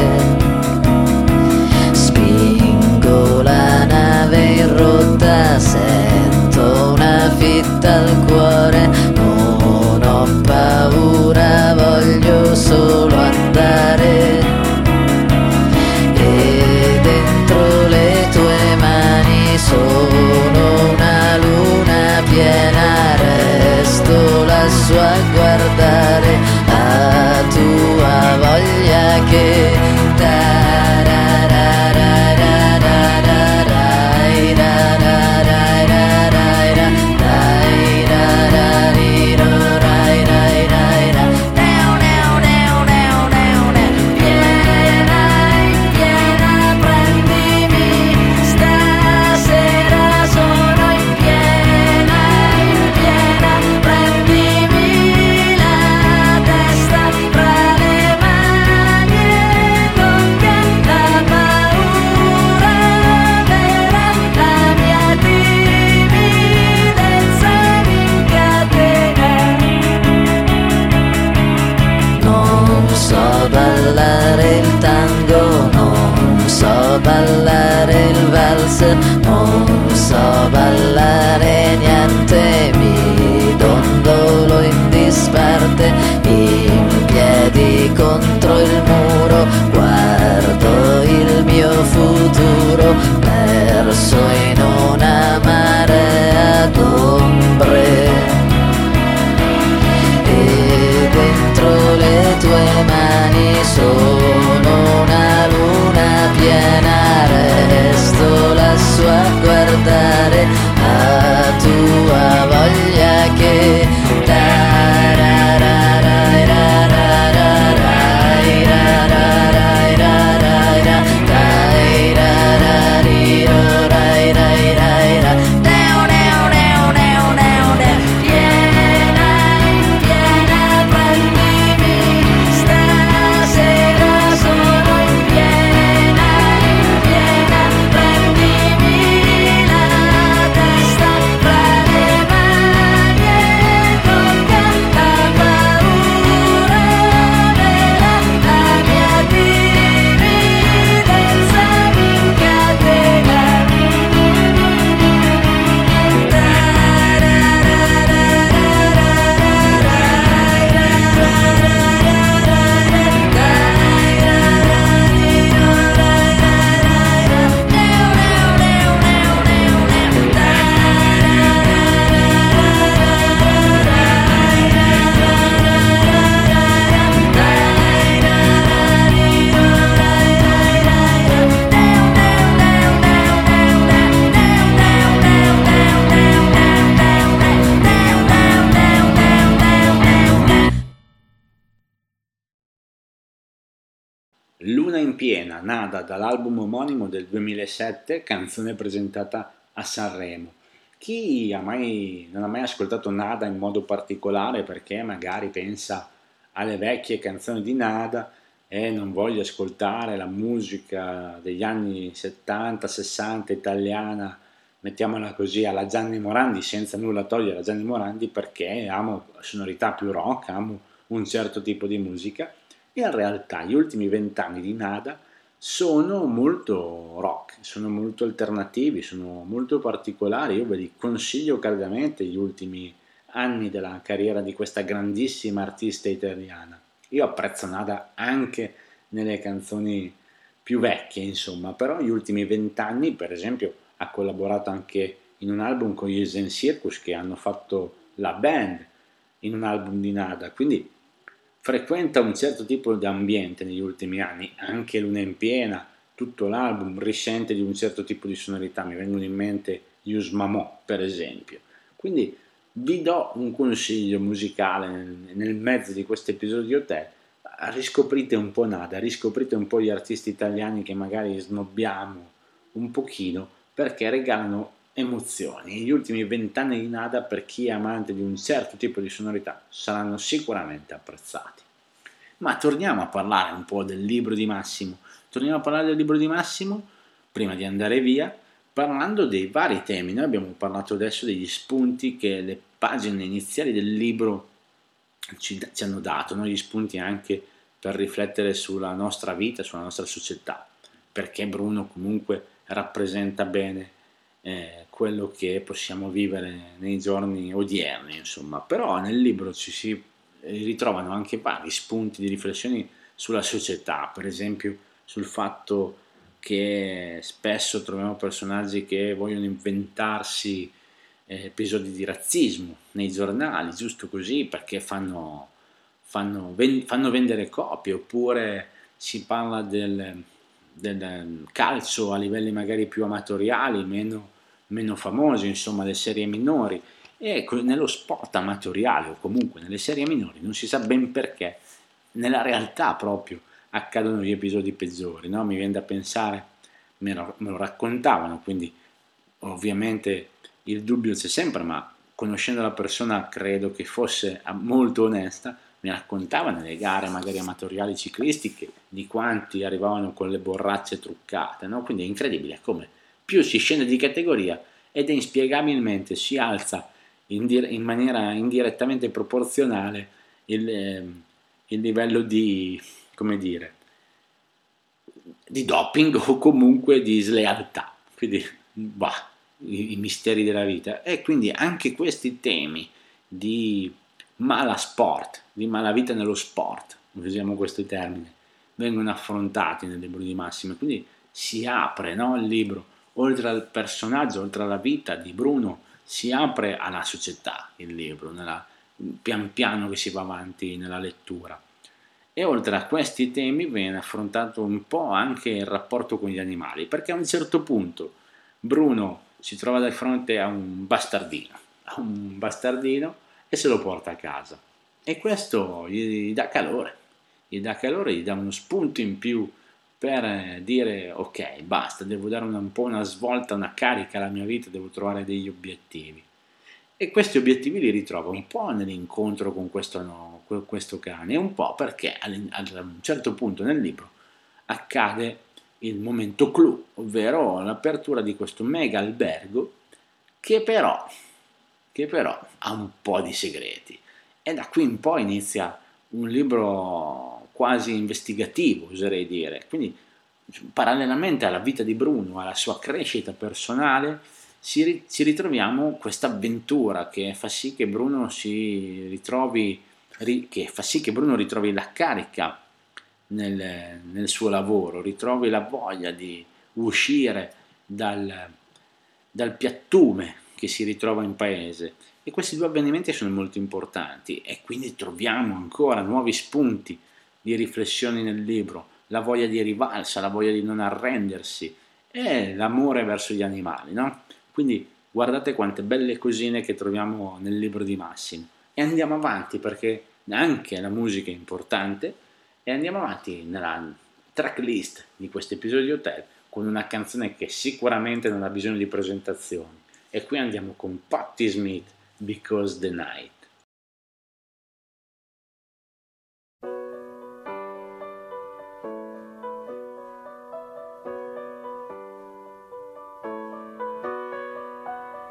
Non so ballare niente, mi dondolo in disparte, in piedi contro il muro, guardo il mio futuro, perso in una marea d'ombre. E dentro le tue mani sono del 2007, canzone presentata a Sanremo. Chi ha mai, non ha mai ascoltato Nada in modo particolare perché magari pensa alle vecchie canzoni di Nada e non voglia ascoltare la musica degli anni 70-60 italiana mettiamola così, alla Gianni Morandi, senza nulla togliere a Gianni Morandi, perché amo sonorità più rock, amo un certo tipo di musica. In realtà gli ultimi vent'anni di Nada sono molto rock, sono molto alternativi, sono molto particolari. Io ve li consiglio caldamente gli ultimi anni della carriera di questa grandissima artista italiana. Io apprezzo Nada anche nelle canzoni più vecchie, insomma, però gli ultimi vent'anni, per esempio, ha collaborato anche in un album con gli Zen Circus che hanno fatto la band in un album di Nada, quindi frequenta un certo tipo di ambiente negli ultimi anni, anche Luna in piena, tutto l'album risente di un certo tipo di sonorità, mi vengono in mente Yus Mamò per esempio. Quindi vi do un consiglio musicale nel, nel mezzo di questo episodio di Hotel, riscoprite un po' Nada, riscoprite un po' gli artisti italiani che magari snobbiamo un pochino perché regalano emozioni. Gli ultimi vent'anni di Nada, per chi è amante di un certo tipo di sonorità, saranno sicuramente apprezzati. Ma torniamo a parlare un po' del libro di Massimo. Torniamo a parlare del libro di Massimo prima di andare via, parlando dei vari temi. Noi abbiamo parlato adesso degli spunti che le pagine iniziali del libro ci, ci hanno dato, no? gli spunti anche per riflettere sulla nostra vita, sulla nostra società, perché Bruno comunque rappresenta bene eh, quello che possiamo vivere nei giorni odierni, insomma. Però nel libro ci si ritrovano anche vari spunti di riflessione sulla società, per esempio sul fatto che spesso troviamo personaggi che vogliono inventarsi eh, episodi di razzismo nei giornali, giusto così, perché fanno, fanno, fanno vendere copie, oppure si parla del, del calcio a livelli magari più amatoriali, meno, meno famosi, insomma, le serie minori. E nello sport amatoriale o comunque nelle serie minori non si sa ben perché, nella realtà proprio accadono gli episodi peggiori, no? mi viene da pensare, me lo, me lo raccontavano, quindi ovviamente il dubbio c'è sempre, ma conoscendo la persona credo che fosse molto onesta, mi raccontava nelle gare magari amatoriali ciclistiche di quanti arrivavano con le borracce truccate, no? quindi è incredibile come più si scende di categoria ed è inspiegabilmente si alza in, dire- in maniera indirettamente proporzionale il, eh, il livello di, come dire, di doping o comunque di slealtà. Quindi, bah, i, i misteri della vita. E quindi anche questi temi di mala sport, di malavita nello sport, usiamo questo termine, vengono affrontati nel libro di Massimo. Quindi si apre no, il libro, oltre al personaggio, oltre alla vita di Bruno, si apre alla società il libro, nella, pian piano che si va avanti nella lettura. E oltre a questi temi viene affrontato un po' anche il rapporto con gli animali, perché a un certo punto Bruno si trova di fronte a un bastardino, a un bastardino e se lo porta a casa. E questo gli dà calore, gli dà calore, gli dà uno spunto in più per dire ok, basta, devo dare un po' una svolta, una carica alla mia vita, devo trovare degli obiettivi. E questi obiettivi li ritrovo un po' nell'incontro con questo, no, questo cane, un po' perché a un certo punto nel libro accade il momento clou, ovvero l'apertura di questo mega albergo che però, che però ha un po' di segreti. E da qui in poi inizia un libro quasi investigativo, oserei dire. Quindi, parallelamente alla vita di Bruno, alla sua crescita personale, ci, ritroviamo questa avventura che fa sì che Bruno si ritrovi, che fa sì che Bruno ritrovi la carica nel, nel suo lavoro, ritrovi la voglia di uscire dal, dal piattume che si ritrova in paese. E questi due avvenimenti sono molto importanti e quindi troviamo ancora nuovi spunti di riflessione nel libro, la voglia di rivalsa, la voglia di non arrendersi e l'amore verso gli animali. No? Quindi guardate quante belle cosine che troviamo nel libro di Massimo. E andiamo avanti perché anche la musica è importante e andiamo avanti nella tracklist di questo episodio di Hotel con una canzone che sicuramente non ha bisogno di presentazioni. E qui andiamo con Patti Smith, Because the Night.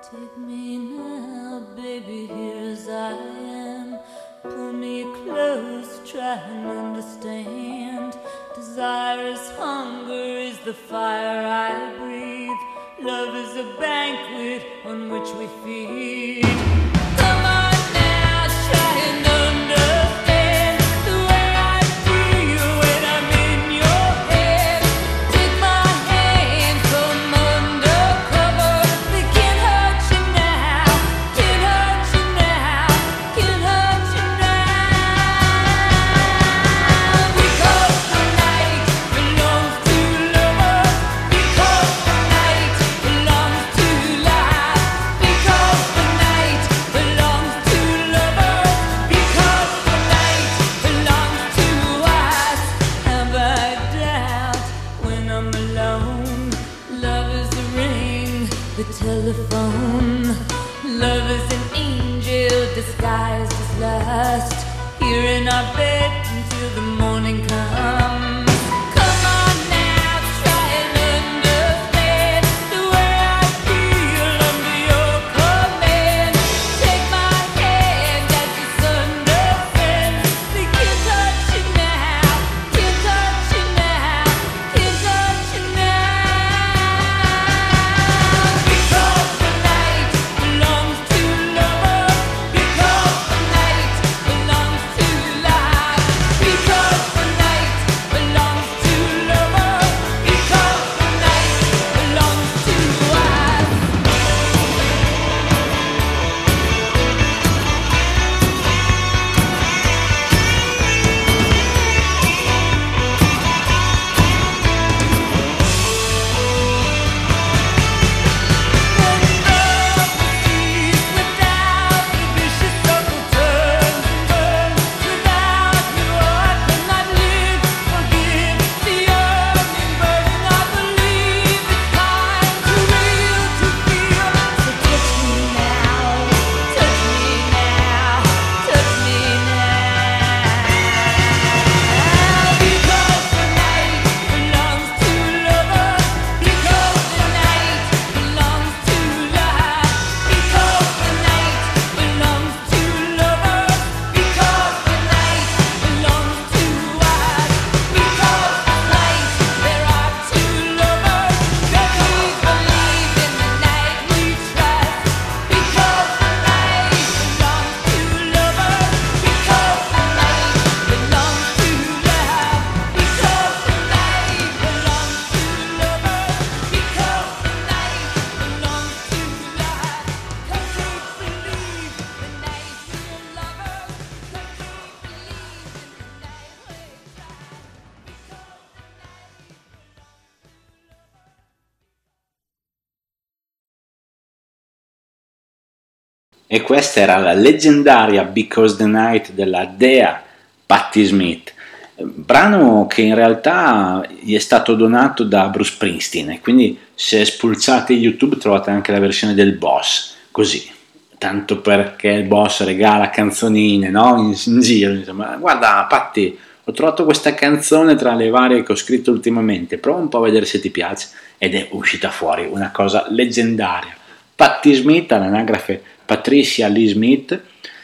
Take me now, baby, here as I am. Pull me close, try and understand. Desire is hunger, is the fire. Questa era la leggendaria Because the Night della dea Patti Smith, brano che in realtà gli è stato donato da Bruce Springsteen e quindi se spulciate YouTube trovate anche la versione del boss, così, tanto perché il boss regala canzonine no? in, in giro, insomma, guarda Patti, ho trovato questa canzone tra le varie che ho scritto ultimamente, prova un po' a vedere se ti piace ed è uscita fuori una cosa leggendaria. Patti Smith all'anagrafe Patricia Lee Smith,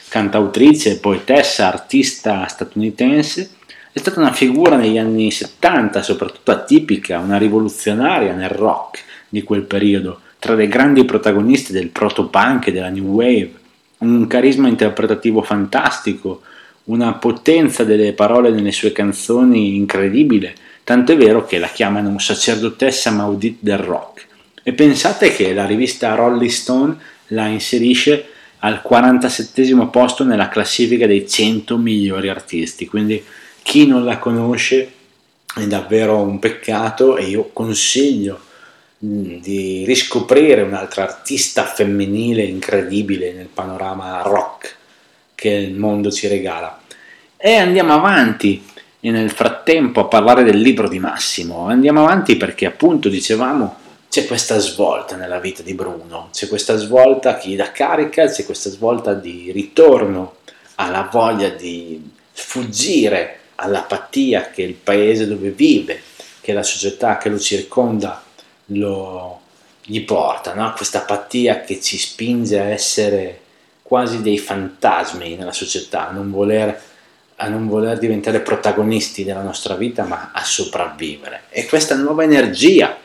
cantautrice, poetessa, artista statunitense, è stata una figura negli anni 70, soprattutto atipica, una rivoluzionaria nel rock di quel periodo, tra le grandi protagoniste del proto-punk e della new wave, un carisma interpretativo fantastico, una potenza delle parole nelle sue canzoni incredibile, tanto è vero che la chiamano sacerdotessa maudita del rock. E pensate che la rivista Rolling Stone la inserisce al 47 posto nella classifica dei 100 migliori artisti, quindi chi non la conosce è davvero un peccato e io consiglio mm, di riscoprire un'altra artista femminile incredibile nel panorama rock che il mondo ci regala. E andiamo avanti e nel frattempo a parlare del libro di Massimo. Andiamo avanti perché appunto dicevamo c'è questa svolta nella vita di Bruno, c'è questa svolta che gli dà carica, c'è questa svolta di ritorno alla voglia di sfuggire all'apatia che il paese dove vive, che la società che lo circonda lo, gli porta, no? questa apatia che ci spinge a essere quasi dei fantasmi nella società, a non voler a non voler diventare protagonisti della nostra vita, ma a sopravvivere. E questa nuova energia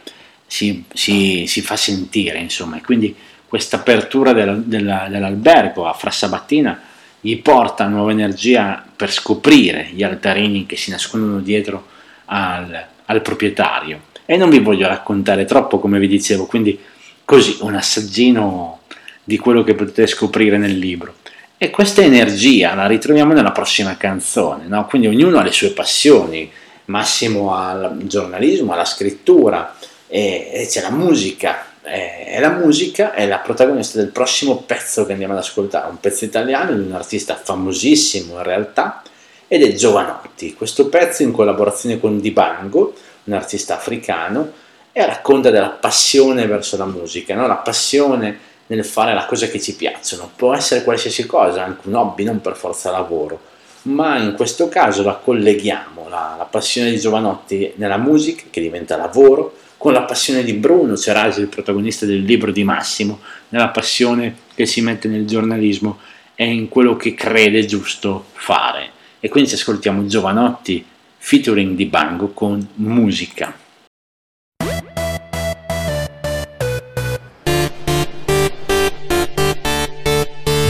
si, si, si fa sentire, insomma, e quindi questa apertura del, del, dell'albergo a Frassabattina gli porta nuova energia per scoprire gli altarini che si nascondono dietro al, al proprietario. E non vi voglio raccontare troppo, come vi dicevo, quindi così un assaggino di quello che potete scoprire nel libro. E questa energia la ritroviamo nella prossima canzone, no? quindi ognuno ha le sue passioni, Massimo al giornalismo, alla scrittura, e, e c'è la musica, e la musica è la protagonista del prossimo pezzo che andiamo ad ascoltare, un pezzo italiano di un artista famosissimo in realtà, ed è Giovanotti. Questo pezzo in collaborazione con Dibango, un artista africano, e racconta della passione verso la musica, no? la passione nel fare la cosa che ci piacciono. Può essere qualsiasi cosa, anche un hobby, non per forza lavoro, ma in questo caso la colleghiamo, la, la passione di Giovanotti nella musica, che diventa lavoro, con la passione di Bruno Cerasi, il protagonista del libro di Massimo, nella passione che si mette nel giornalismo e in quello che crede giusto fare. E quindi ci ascoltiamo Giovanotti featuring di Bango con musica.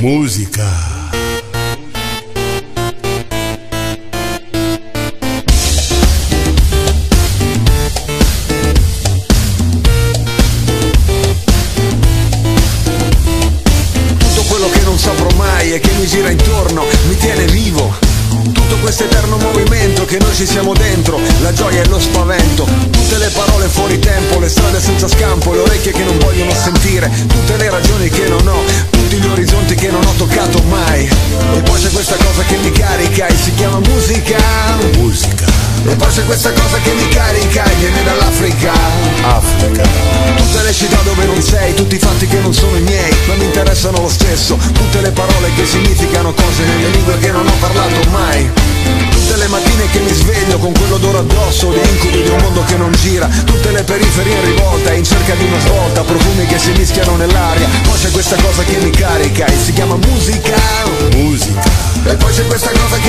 Musica. Ci siamo dentro, la gioia e lo spavento, tutte le parole fuori tempo, le strade senza scampo, le orecchie che non vogliono sentire, tutte le ragioni che non ho, tutti gli orizzonti che non ho toccato mai. E poi c'è questa cosa che mi carica e si chiama musica. E poi c'è questa cosa che mi carica e viene dall'Africa. Africa. Tutte le città dove non sei, tutti i fatti che non sono i miei Ma mi interessano lo stesso. Tutte le parole che significano cose nelle lingue che non ho parlato mai. Tutte le mattine che mi sveglio con quell'odore addosso Di incubi di un mondo che non gira. Tutte le periferie in rivolta in cerca di una svolta Profumi che si mischiano nell'aria. Poi c'è questa cosa che mi carica e si chiama musica. Musica. E poi c'è questa cosa che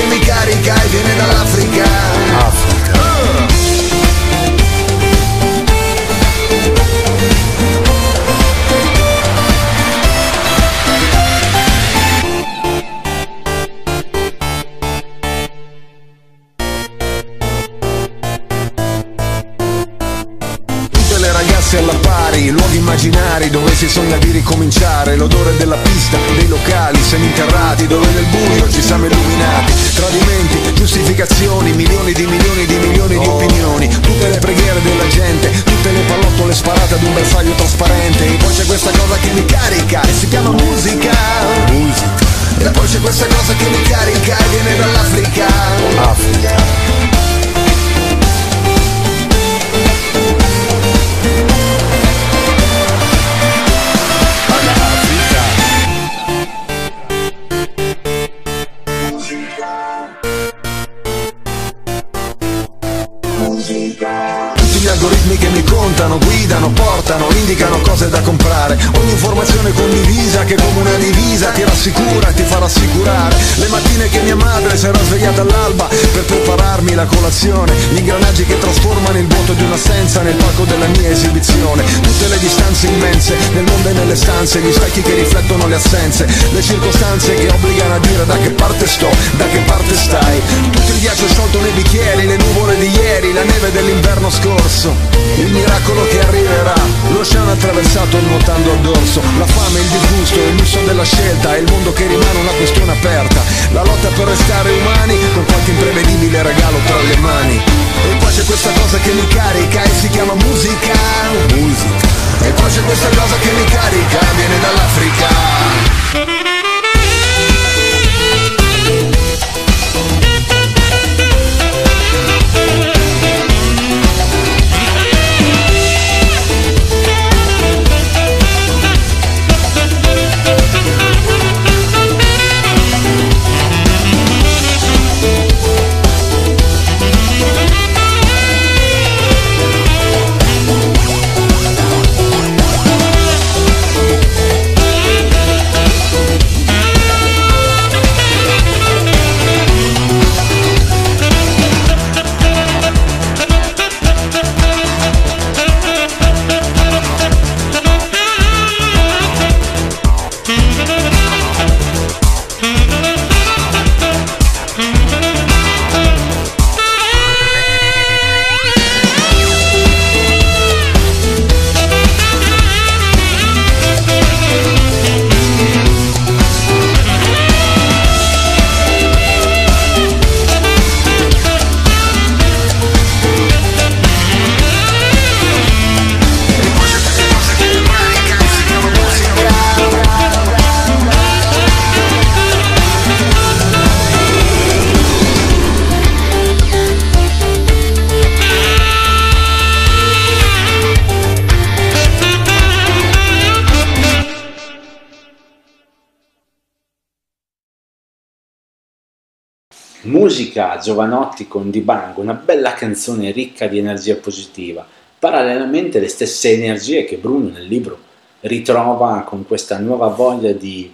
Musica Giovanotti con Di Bango, una bella canzone ricca di energia positiva. Parallelamente le stesse energie che Bruno nel libro ritrova con questa nuova voglia di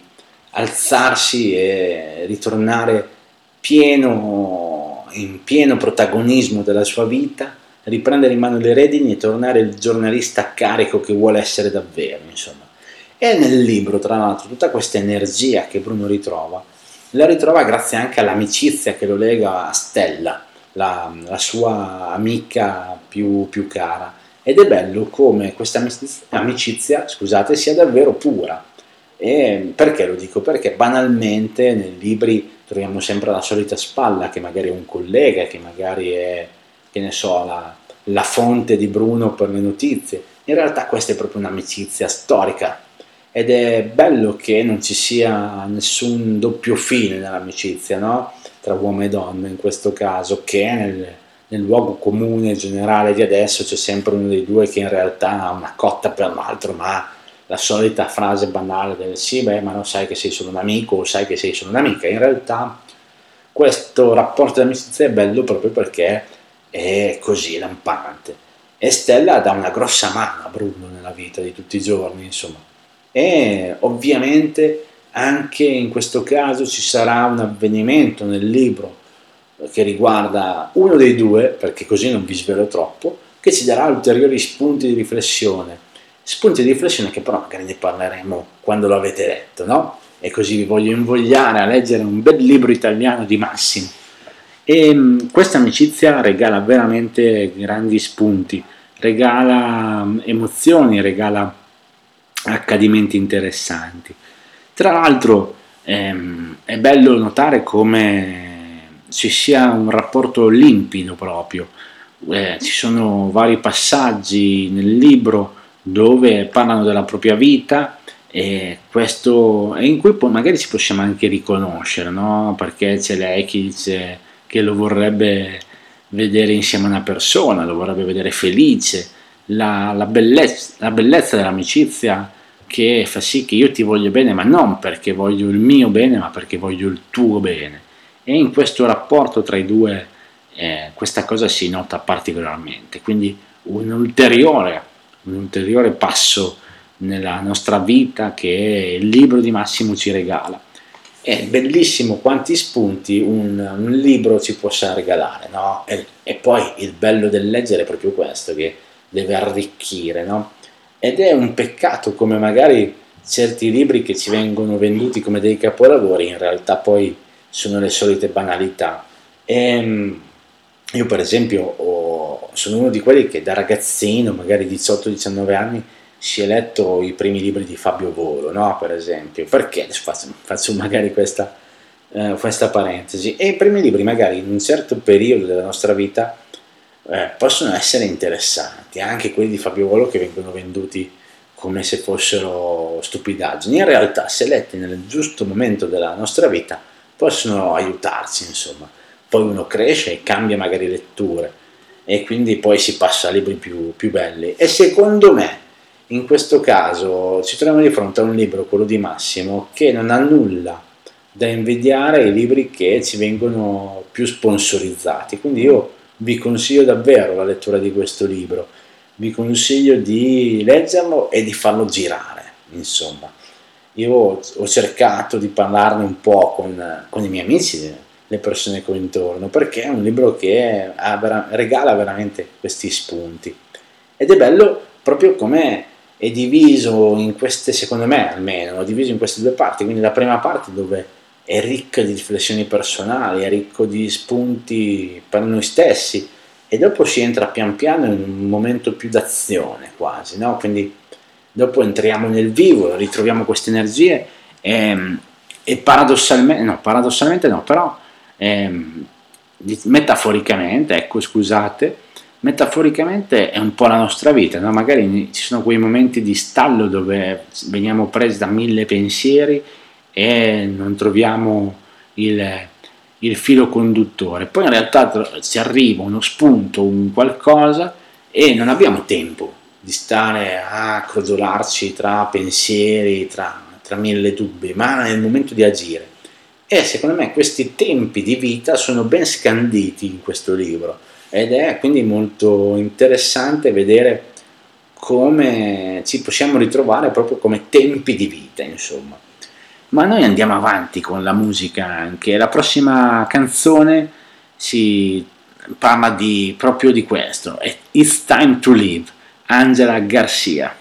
alzarsi e ritornare pieno, in pieno protagonismo della sua vita, riprendere in mano le redini e tornare il giornalista carico che vuole essere davvero, insomma. E nel libro, tra l'altro, tutta questa energia che Bruno ritrova, la ritrova grazie anche all'amicizia che lo lega a Stella, la, la sua amica più, più, cara. Ed è bello come questa amicizia, scusate, sia davvero pura. E perché lo dico? Perché banalmente nei libri troviamo sempre la solita spalla, che magari è un collega, che magari è, che ne so, la, la fonte di Bruno per le notizie. In realtà questa è proprio un'amicizia storica ed è bello che non ci sia nessun doppio fine nell'amicizia, no? Tra uomo e donna in questo caso, che nel, nel luogo comune generale di adesso c'è sempre uno dei due che in realtà ha una cotta per l'altro, ma la solita frase banale del sì, beh, ma non sai che sei solo un amico o sai che sei solo un'amica. In realtà questo rapporto di amicizia è bello proprio perché è così lampante. E Stella dà una grossa mano a Bruno nella vita di tutti i giorni, insomma. E ovviamente anche in questo caso ci sarà un avvenimento nel libro che riguarda uno dei due, perché così non vi svelo troppo, che ci darà ulteriori spunti di riflessione spunti di riflessione che però magari ne parleremo quando lo avete letto, no? E così vi voglio invogliare a leggere un bel libro italiano di Massimo. E mm, questa amicizia regala veramente grandi spunti, regala mm, emozioni, regala accadimenti interessanti. Tra l'altro ehm, è bello notare come ci sia un rapporto limpido proprio, eh, ci sono vari passaggi nel libro dove parlano della propria vita e, questo, e in cui poi magari ci possiamo anche riconoscere, no? perché c'è lei che dice che lo vorrebbe vedere insieme a una persona, lo vorrebbe vedere felice, la, la, bellezza, la bellezza dell'amicizia che fa sì che io ti voglio bene, ma non perché voglio il mio bene, ma perché voglio il tuo bene. E in questo rapporto tra i due eh, questa cosa si nota particolarmente. Quindi un ulteriore un ulteriore passo nella nostra vita che il libro di Massimo ci regala. È bellissimo quanti spunti un, un libro ci possa regalare, no? E, e, poi il bello del leggere è proprio questo, che deve arricchire, no? Ed è un peccato come magari certi libri che ci vengono venduti come dei capolavori in realtà poi sono le solite banalità. E, ehm, io per esempio ho, sono uno di quelli che da ragazzino, magari 18-19 anni, si è letto i primi libri di Fabio Volo, no? per esempio, perché faccio, faccio magari questa, eh, questa, parentesi. E i primi libri magari in un certo periodo della nostra vita eh, possono essere interessanti, anche quelli di Fabio Volo che vengono venduti come se fossero stupidaggini. In realtà, se letti nel giusto momento della nostra vita, possono aiutarci, insomma poi uno cresce e cambia magari letture e quindi poi si passa a libri più, più belli. E secondo me, in questo caso, ci troviamo di fronte a un libro, quello di Massimo, che non ha nulla da invidiare ai libri che ci vengono più sponsorizzati. Quindi io vi consiglio davvero la lettura di questo libro, vi consiglio di leggerlo e di farlo girare, insomma. Io ho cercato di parlarne un po' con, con i miei amici, le persone che ho intorno, perché è un libro che vera- regala veramente questi spunti. Ed è bello proprio come è diviso in queste, secondo me almeno, diviso in queste due parti, quindi la prima parte dove è ricca di riflessioni personali, è ricco di spunti per noi stessi e dopo si entra pian piano in un momento più d'azione quasi, no? quindi dopo entriamo nel vivo, ritroviamo queste energie e, e paradossalmente, no, paradossalmente no, però eh, metaforicamente, ecco scusate, metaforicamente è un po' la nostra vita, no? magari ci sono quei momenti di stallo dove veniamo presi da mille pensieri e non troviamo il, il filo conduttore, poi in realtà ci arriva uno spunto, un qualcosa e non abbiamo tempo di stare a crodolarci tra pensieri, tra, tra mille dubbi, ma è il momento di agire e secondo me questi tempi di vita sono ben scanditi in questo libro ed è quindi molto interessante vedere come ci possiamo ritrovare proprio come tempi di vita, insomma. Ma noi andiamo avanti con la musica anche. La prossima canzone si parla di, proprio di questo. It's Time to Live, Angela Garcia.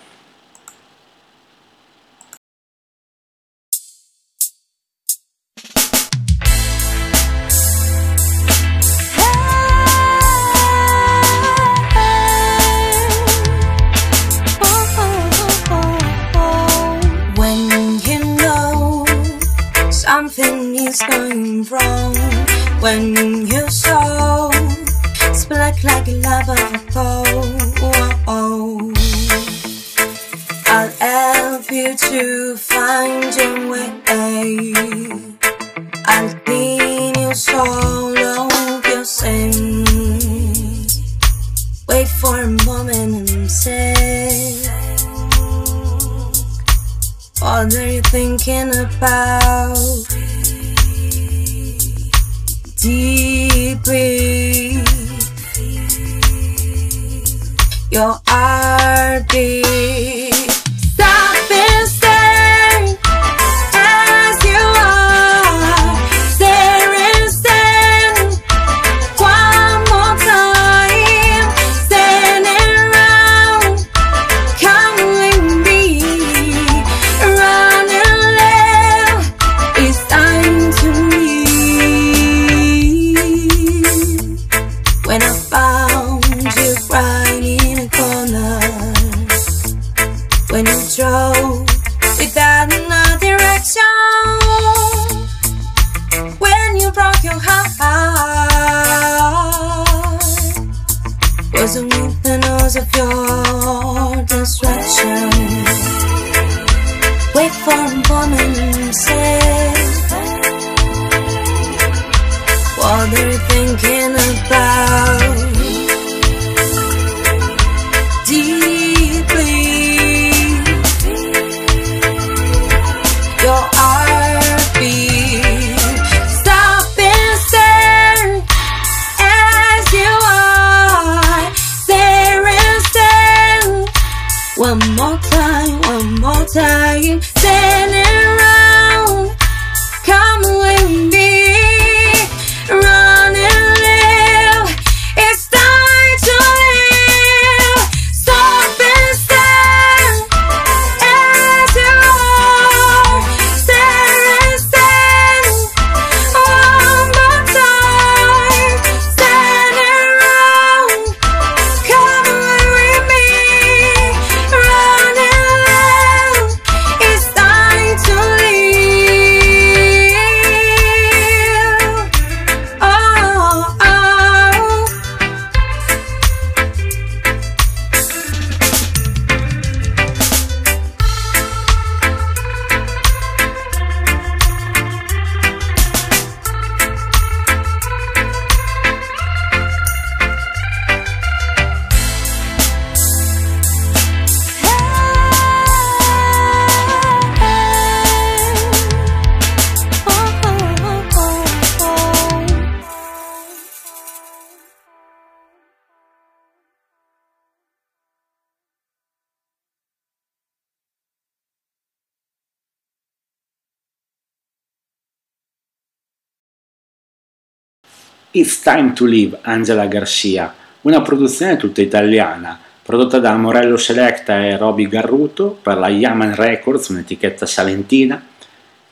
It's Time to Live, Angela Garcia, una produzione tutta italiana, prodotta da Morello Selecta e Roby Garruto per la Yaman Records, un'etichetta salentina.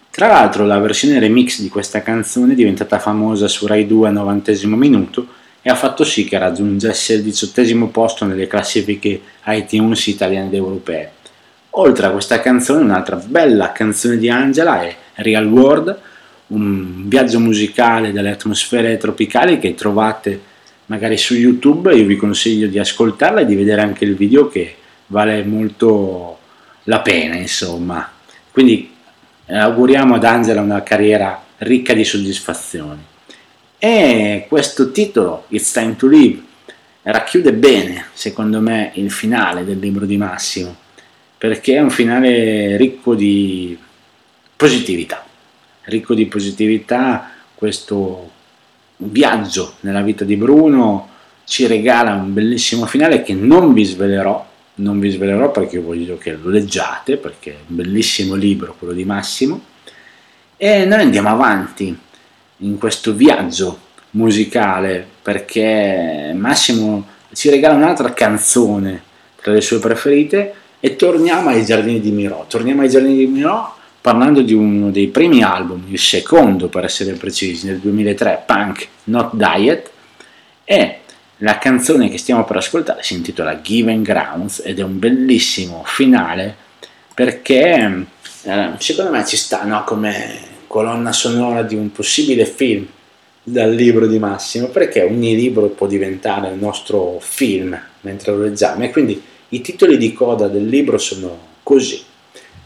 Tra l'altro la versione remix di questa canzone è diventata famosa su Rai 2 al 90 minuto e ha fatto sì che raggiungesse il diciottesimo posto nelle classifiche iTunes italiane ed europee. Oltre a questa canzone, un'altra bella canzone di Angela è Real World, un viaggio musicale dalle atmosfere tropicali che trovate magari su YouTube, io vi consiglio di ascoltarla e di vedere anche il video che vale molto la pena, insomma. Quindi eh, auguriamo ad Angela una carriera ricca di soddisfazioni. E questo titolo, It's Time to Live, racchiude bene, secondo me, il finale del libro di Massimo, perché è un finale ricco di positività ricco di positività, questo viaggio nella vita di Bruno ci regala un bellissimo finale che non vi svelerò, non vi svelerò perché voglio che lo leggiate, perché è un bellissimo libro quello di Massimo, e noi andiamo avanti in questo viaggio musicale perché Massimo ci regala un'altra canzone tra le sue preferite e torniamo ai Giardini di Mirò. Torniamo ai Giardini di Mirò parlando di uno dei primi album, il secondo per essere precisi, nel 2003, Punk Not Diet, e la canzone che stiamo per ascoltare si intitola Given Grounds ed è un bellissimo finale perché eh, secondo me ci sta no? come colonna sonora di un possibile film dal libro di Massimo perché ogni libro può diventare il nostro film mentre lo leggiamo e quindi i titoli di coda del libro sono così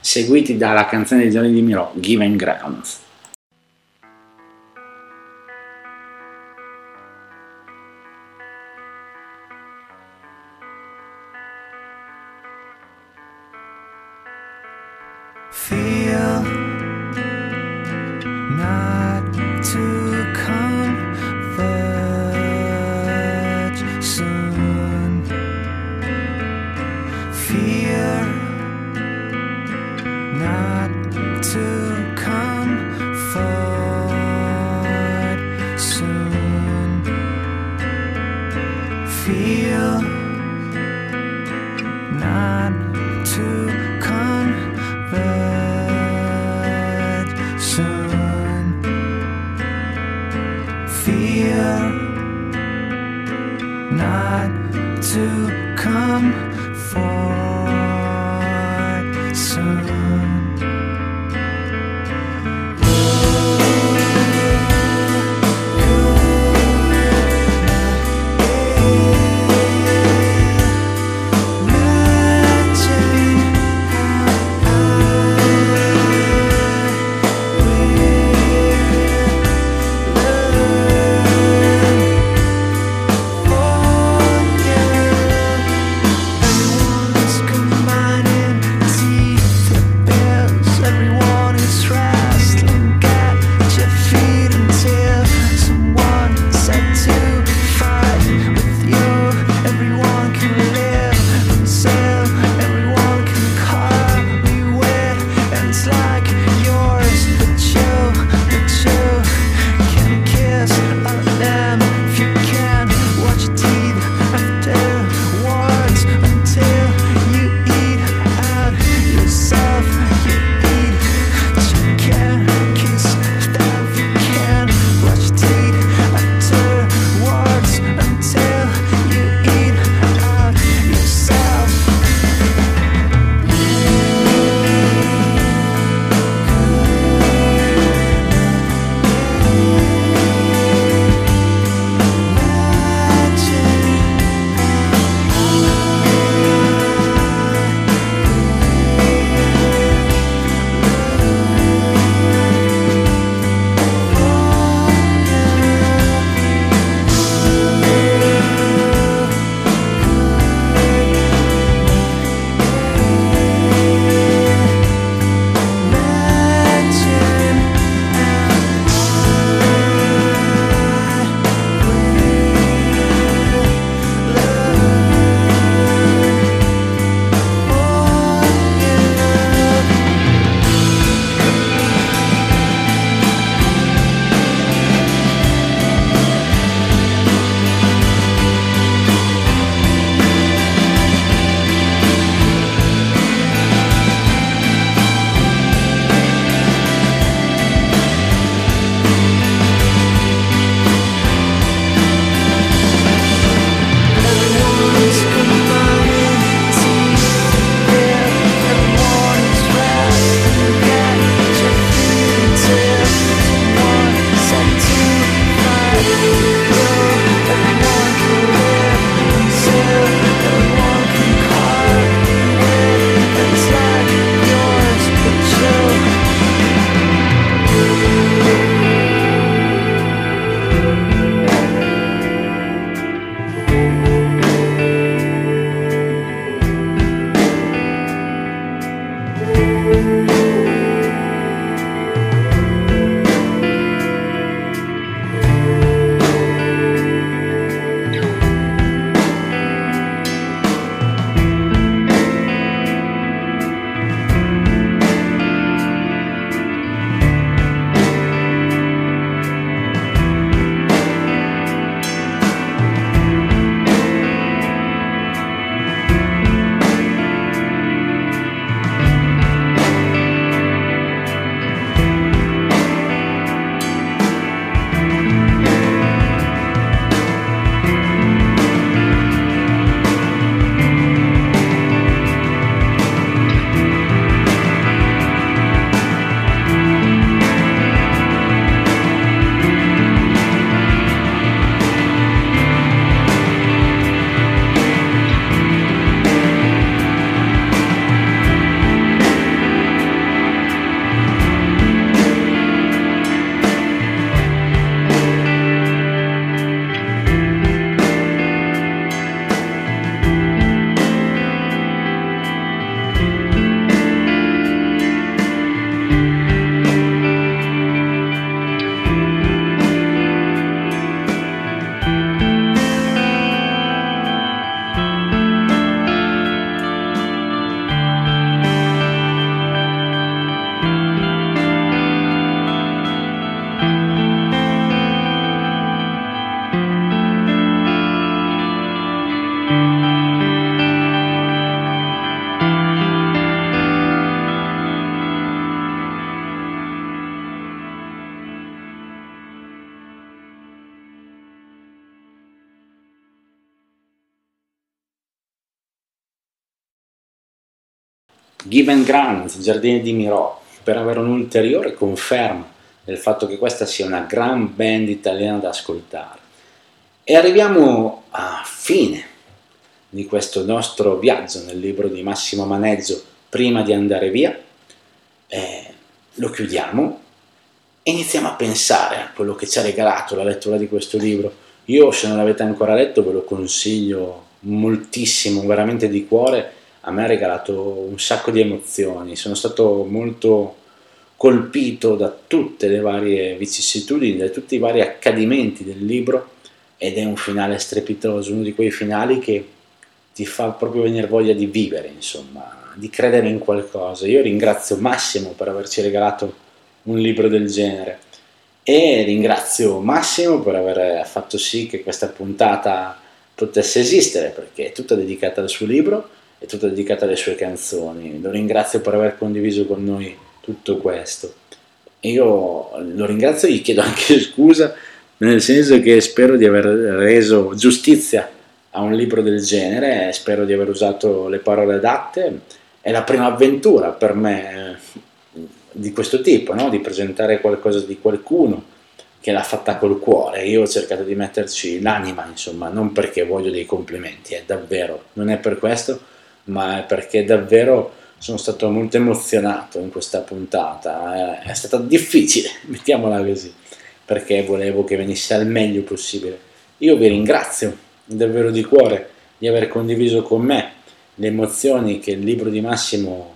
seguiti dalla canzone di Gianni Di Miro, Given Grounds. Given Grant, Giardini di Miro, per avere un'ulteriore conferma del fatto che questa sia una gran band italiana da ascoltare. E arriviamo a fine di questo nostro viaggio nel libro di Massimo Maneggio prima di andare via. Eh, lo chiudiamo e iniziamo a pensare a quello che ci ha regalato la lettura di questo libro. Io, se non l'avete ancora letto, ve lo consiglio moltissimo, veramente di cuore. A me ha regalato un sacco di emozioni. Sono stato molto colpito da tutte le varie vicissitudini, da tutti i vari accadimenti del libro ed è un finale strepitoso, uno di quei finali che ti fa proprio venire voglia di vivere, insomma, di credere in qualcosa. Io ringrazio Massimo per averci regalato un libro del genere. E ringrazio Massimo per aver fatto sì che questa puntata potesse esistere, perché è tutta dedicata al suo libro, è tutta dedicata alle sue canzoni. Lo ringrazio per aver condiviso con noi tutto questo. Io lo ringrazio e gli chiedo anche scusa, nel senso che spero di aver reso giustizia a un libro del genere, spero di aver usato le parole adatte. È la prima avventura per me di questo tipo, no? di presentare qualcosa di qualcuno che l'ha fatta col cuore. Io ho cercato di metterci l'anima, insomma, non perché voglio dei complimenti, è davvero, non è per questo, ma è perché davvero sono stato molto emozionato in questa puntata. È stata difficile, *laughs* mettiamola così, perché volevo che venisse al meglio possibile. Io vi ringrazio davvero di cuore di aver condiviso con me le emozioni che il libro di Massimo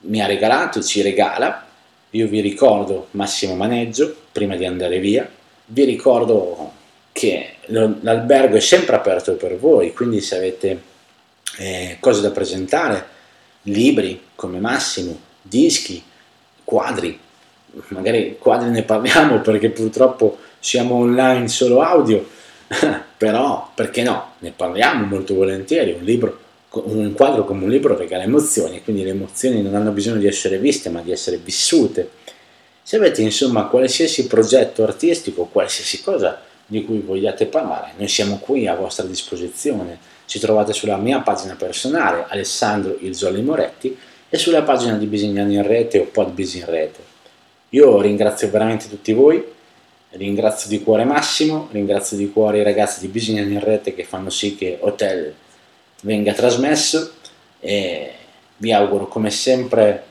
mi ha regalato ci regala. Io vi ricordo Massimo Maneggio prima di andare via, vi ricordo che l'albergo è sempre aperto per voi, quindi se avete eh, cose da presentare, libri come Massimo, dischi, quadri, magari quadri ne parliamo perché purtroppo siamo online solo audio, *laughs* però perché no, ne parliamo molto volentieri, un libro un quadro come un libro regala emozioni quindi le emozioni non hanno bisogno di essere viste ma di essere vissute. Se avete insomma qualsiasi progetto artistico, qualsiasi cosa di cui vogliate parlare, noi siamo qui a vostra disposizione. Ci trovate sulla mia pagina personale Alessandro Ilzolli Moretti e sulla pagina di Bisignano in Rete o Podbis in Rete. Io ringrazio veramente tutti voi, ringrazio di cuore Massimo, ringrazio di cuore i ragazzi di Bisignano in Rete che fanno sì che Hotel venga trasmesso e vi auguro come sempre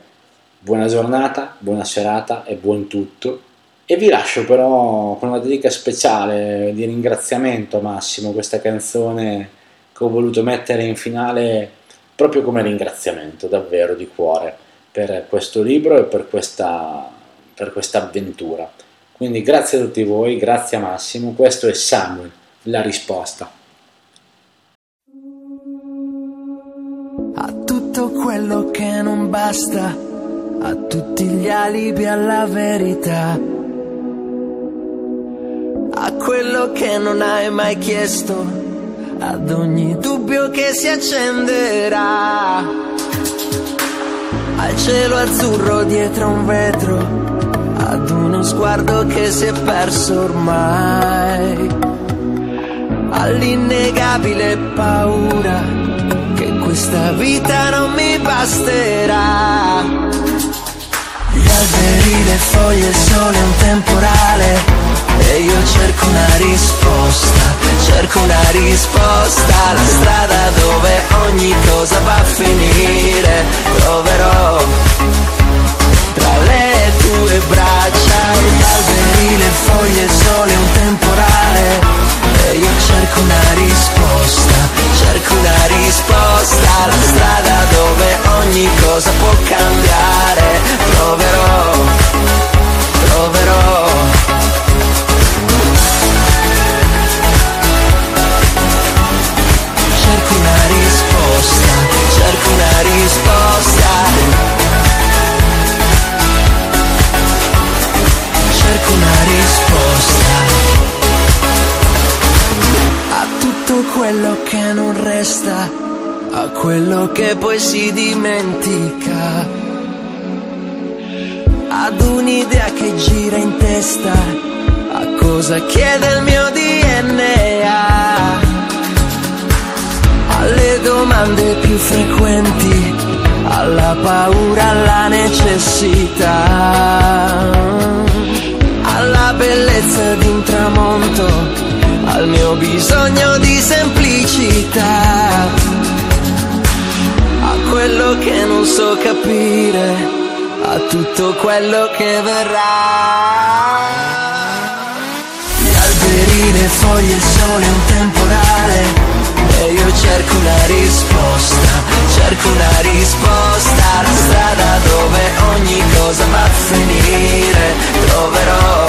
buona giornata, buona serata e buon tutto. E vi lascio però con una dedica speciale di ringraziamento Massimo, questa canzone che ho voluto mettere in finale proprio come ringraziamento, davvero di cuore, per questo libro e per questa, per questa avventura. Quindi grazie a tutti voi, grazie a Massimo, questo è Samuel, la risposta. quello che non basta, a tutti gli alibi alla verità, a quello che non hai mai chiesto, ad ogni dubbio che si accenderà, al cielo azzurro dietro un vetro, ad uno sguardo che si è perso ormai, all'innegabile paura questa vita non mi basterà. Gli alberi, le foglie, il sole, un temporale. E io cerco una risposta, cerco una risposta. La strada dove ogni cosa va a finire. Troverò tra le tue braccia gli alberi, le foglie, il sole, un temporale e io cerco una risposta, cerco una risposta alla strada dove ogni cosa può cambiare. Proverò, proverò. Cerco una risposta. Cerco una risposta. Tutto quello che non resta, a quello che poi si dimentica, ad un'idea che gira in testa, a cosa chiede il mio DNA, domande più frequenti, alla paura, alla necessità, alla bellezza di un tramonto, al mio bisogno di semplicità, a quello che non so capire, a tutto quello che verrà. Gli alberi, le foglie, il sole, un temporale e io cerco una risposta, cerco una risposta, la strada dove ogni cosa va a finire, troverò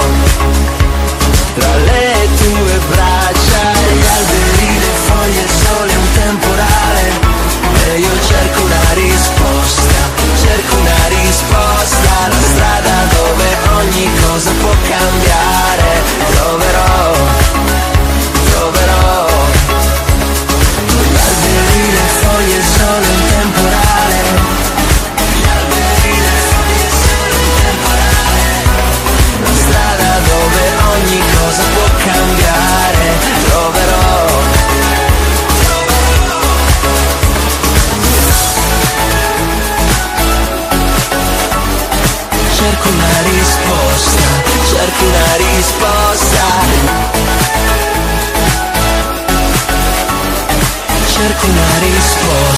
tra le tue braccia, gli alberi, le foglie, il sole, un temporale, e io cerco una risposta, cerco una risposta, la strada dove ogni cosa può cambiare, troverò, cosa può cambiare, troverò. Cerco una risposta, cerco una risposta.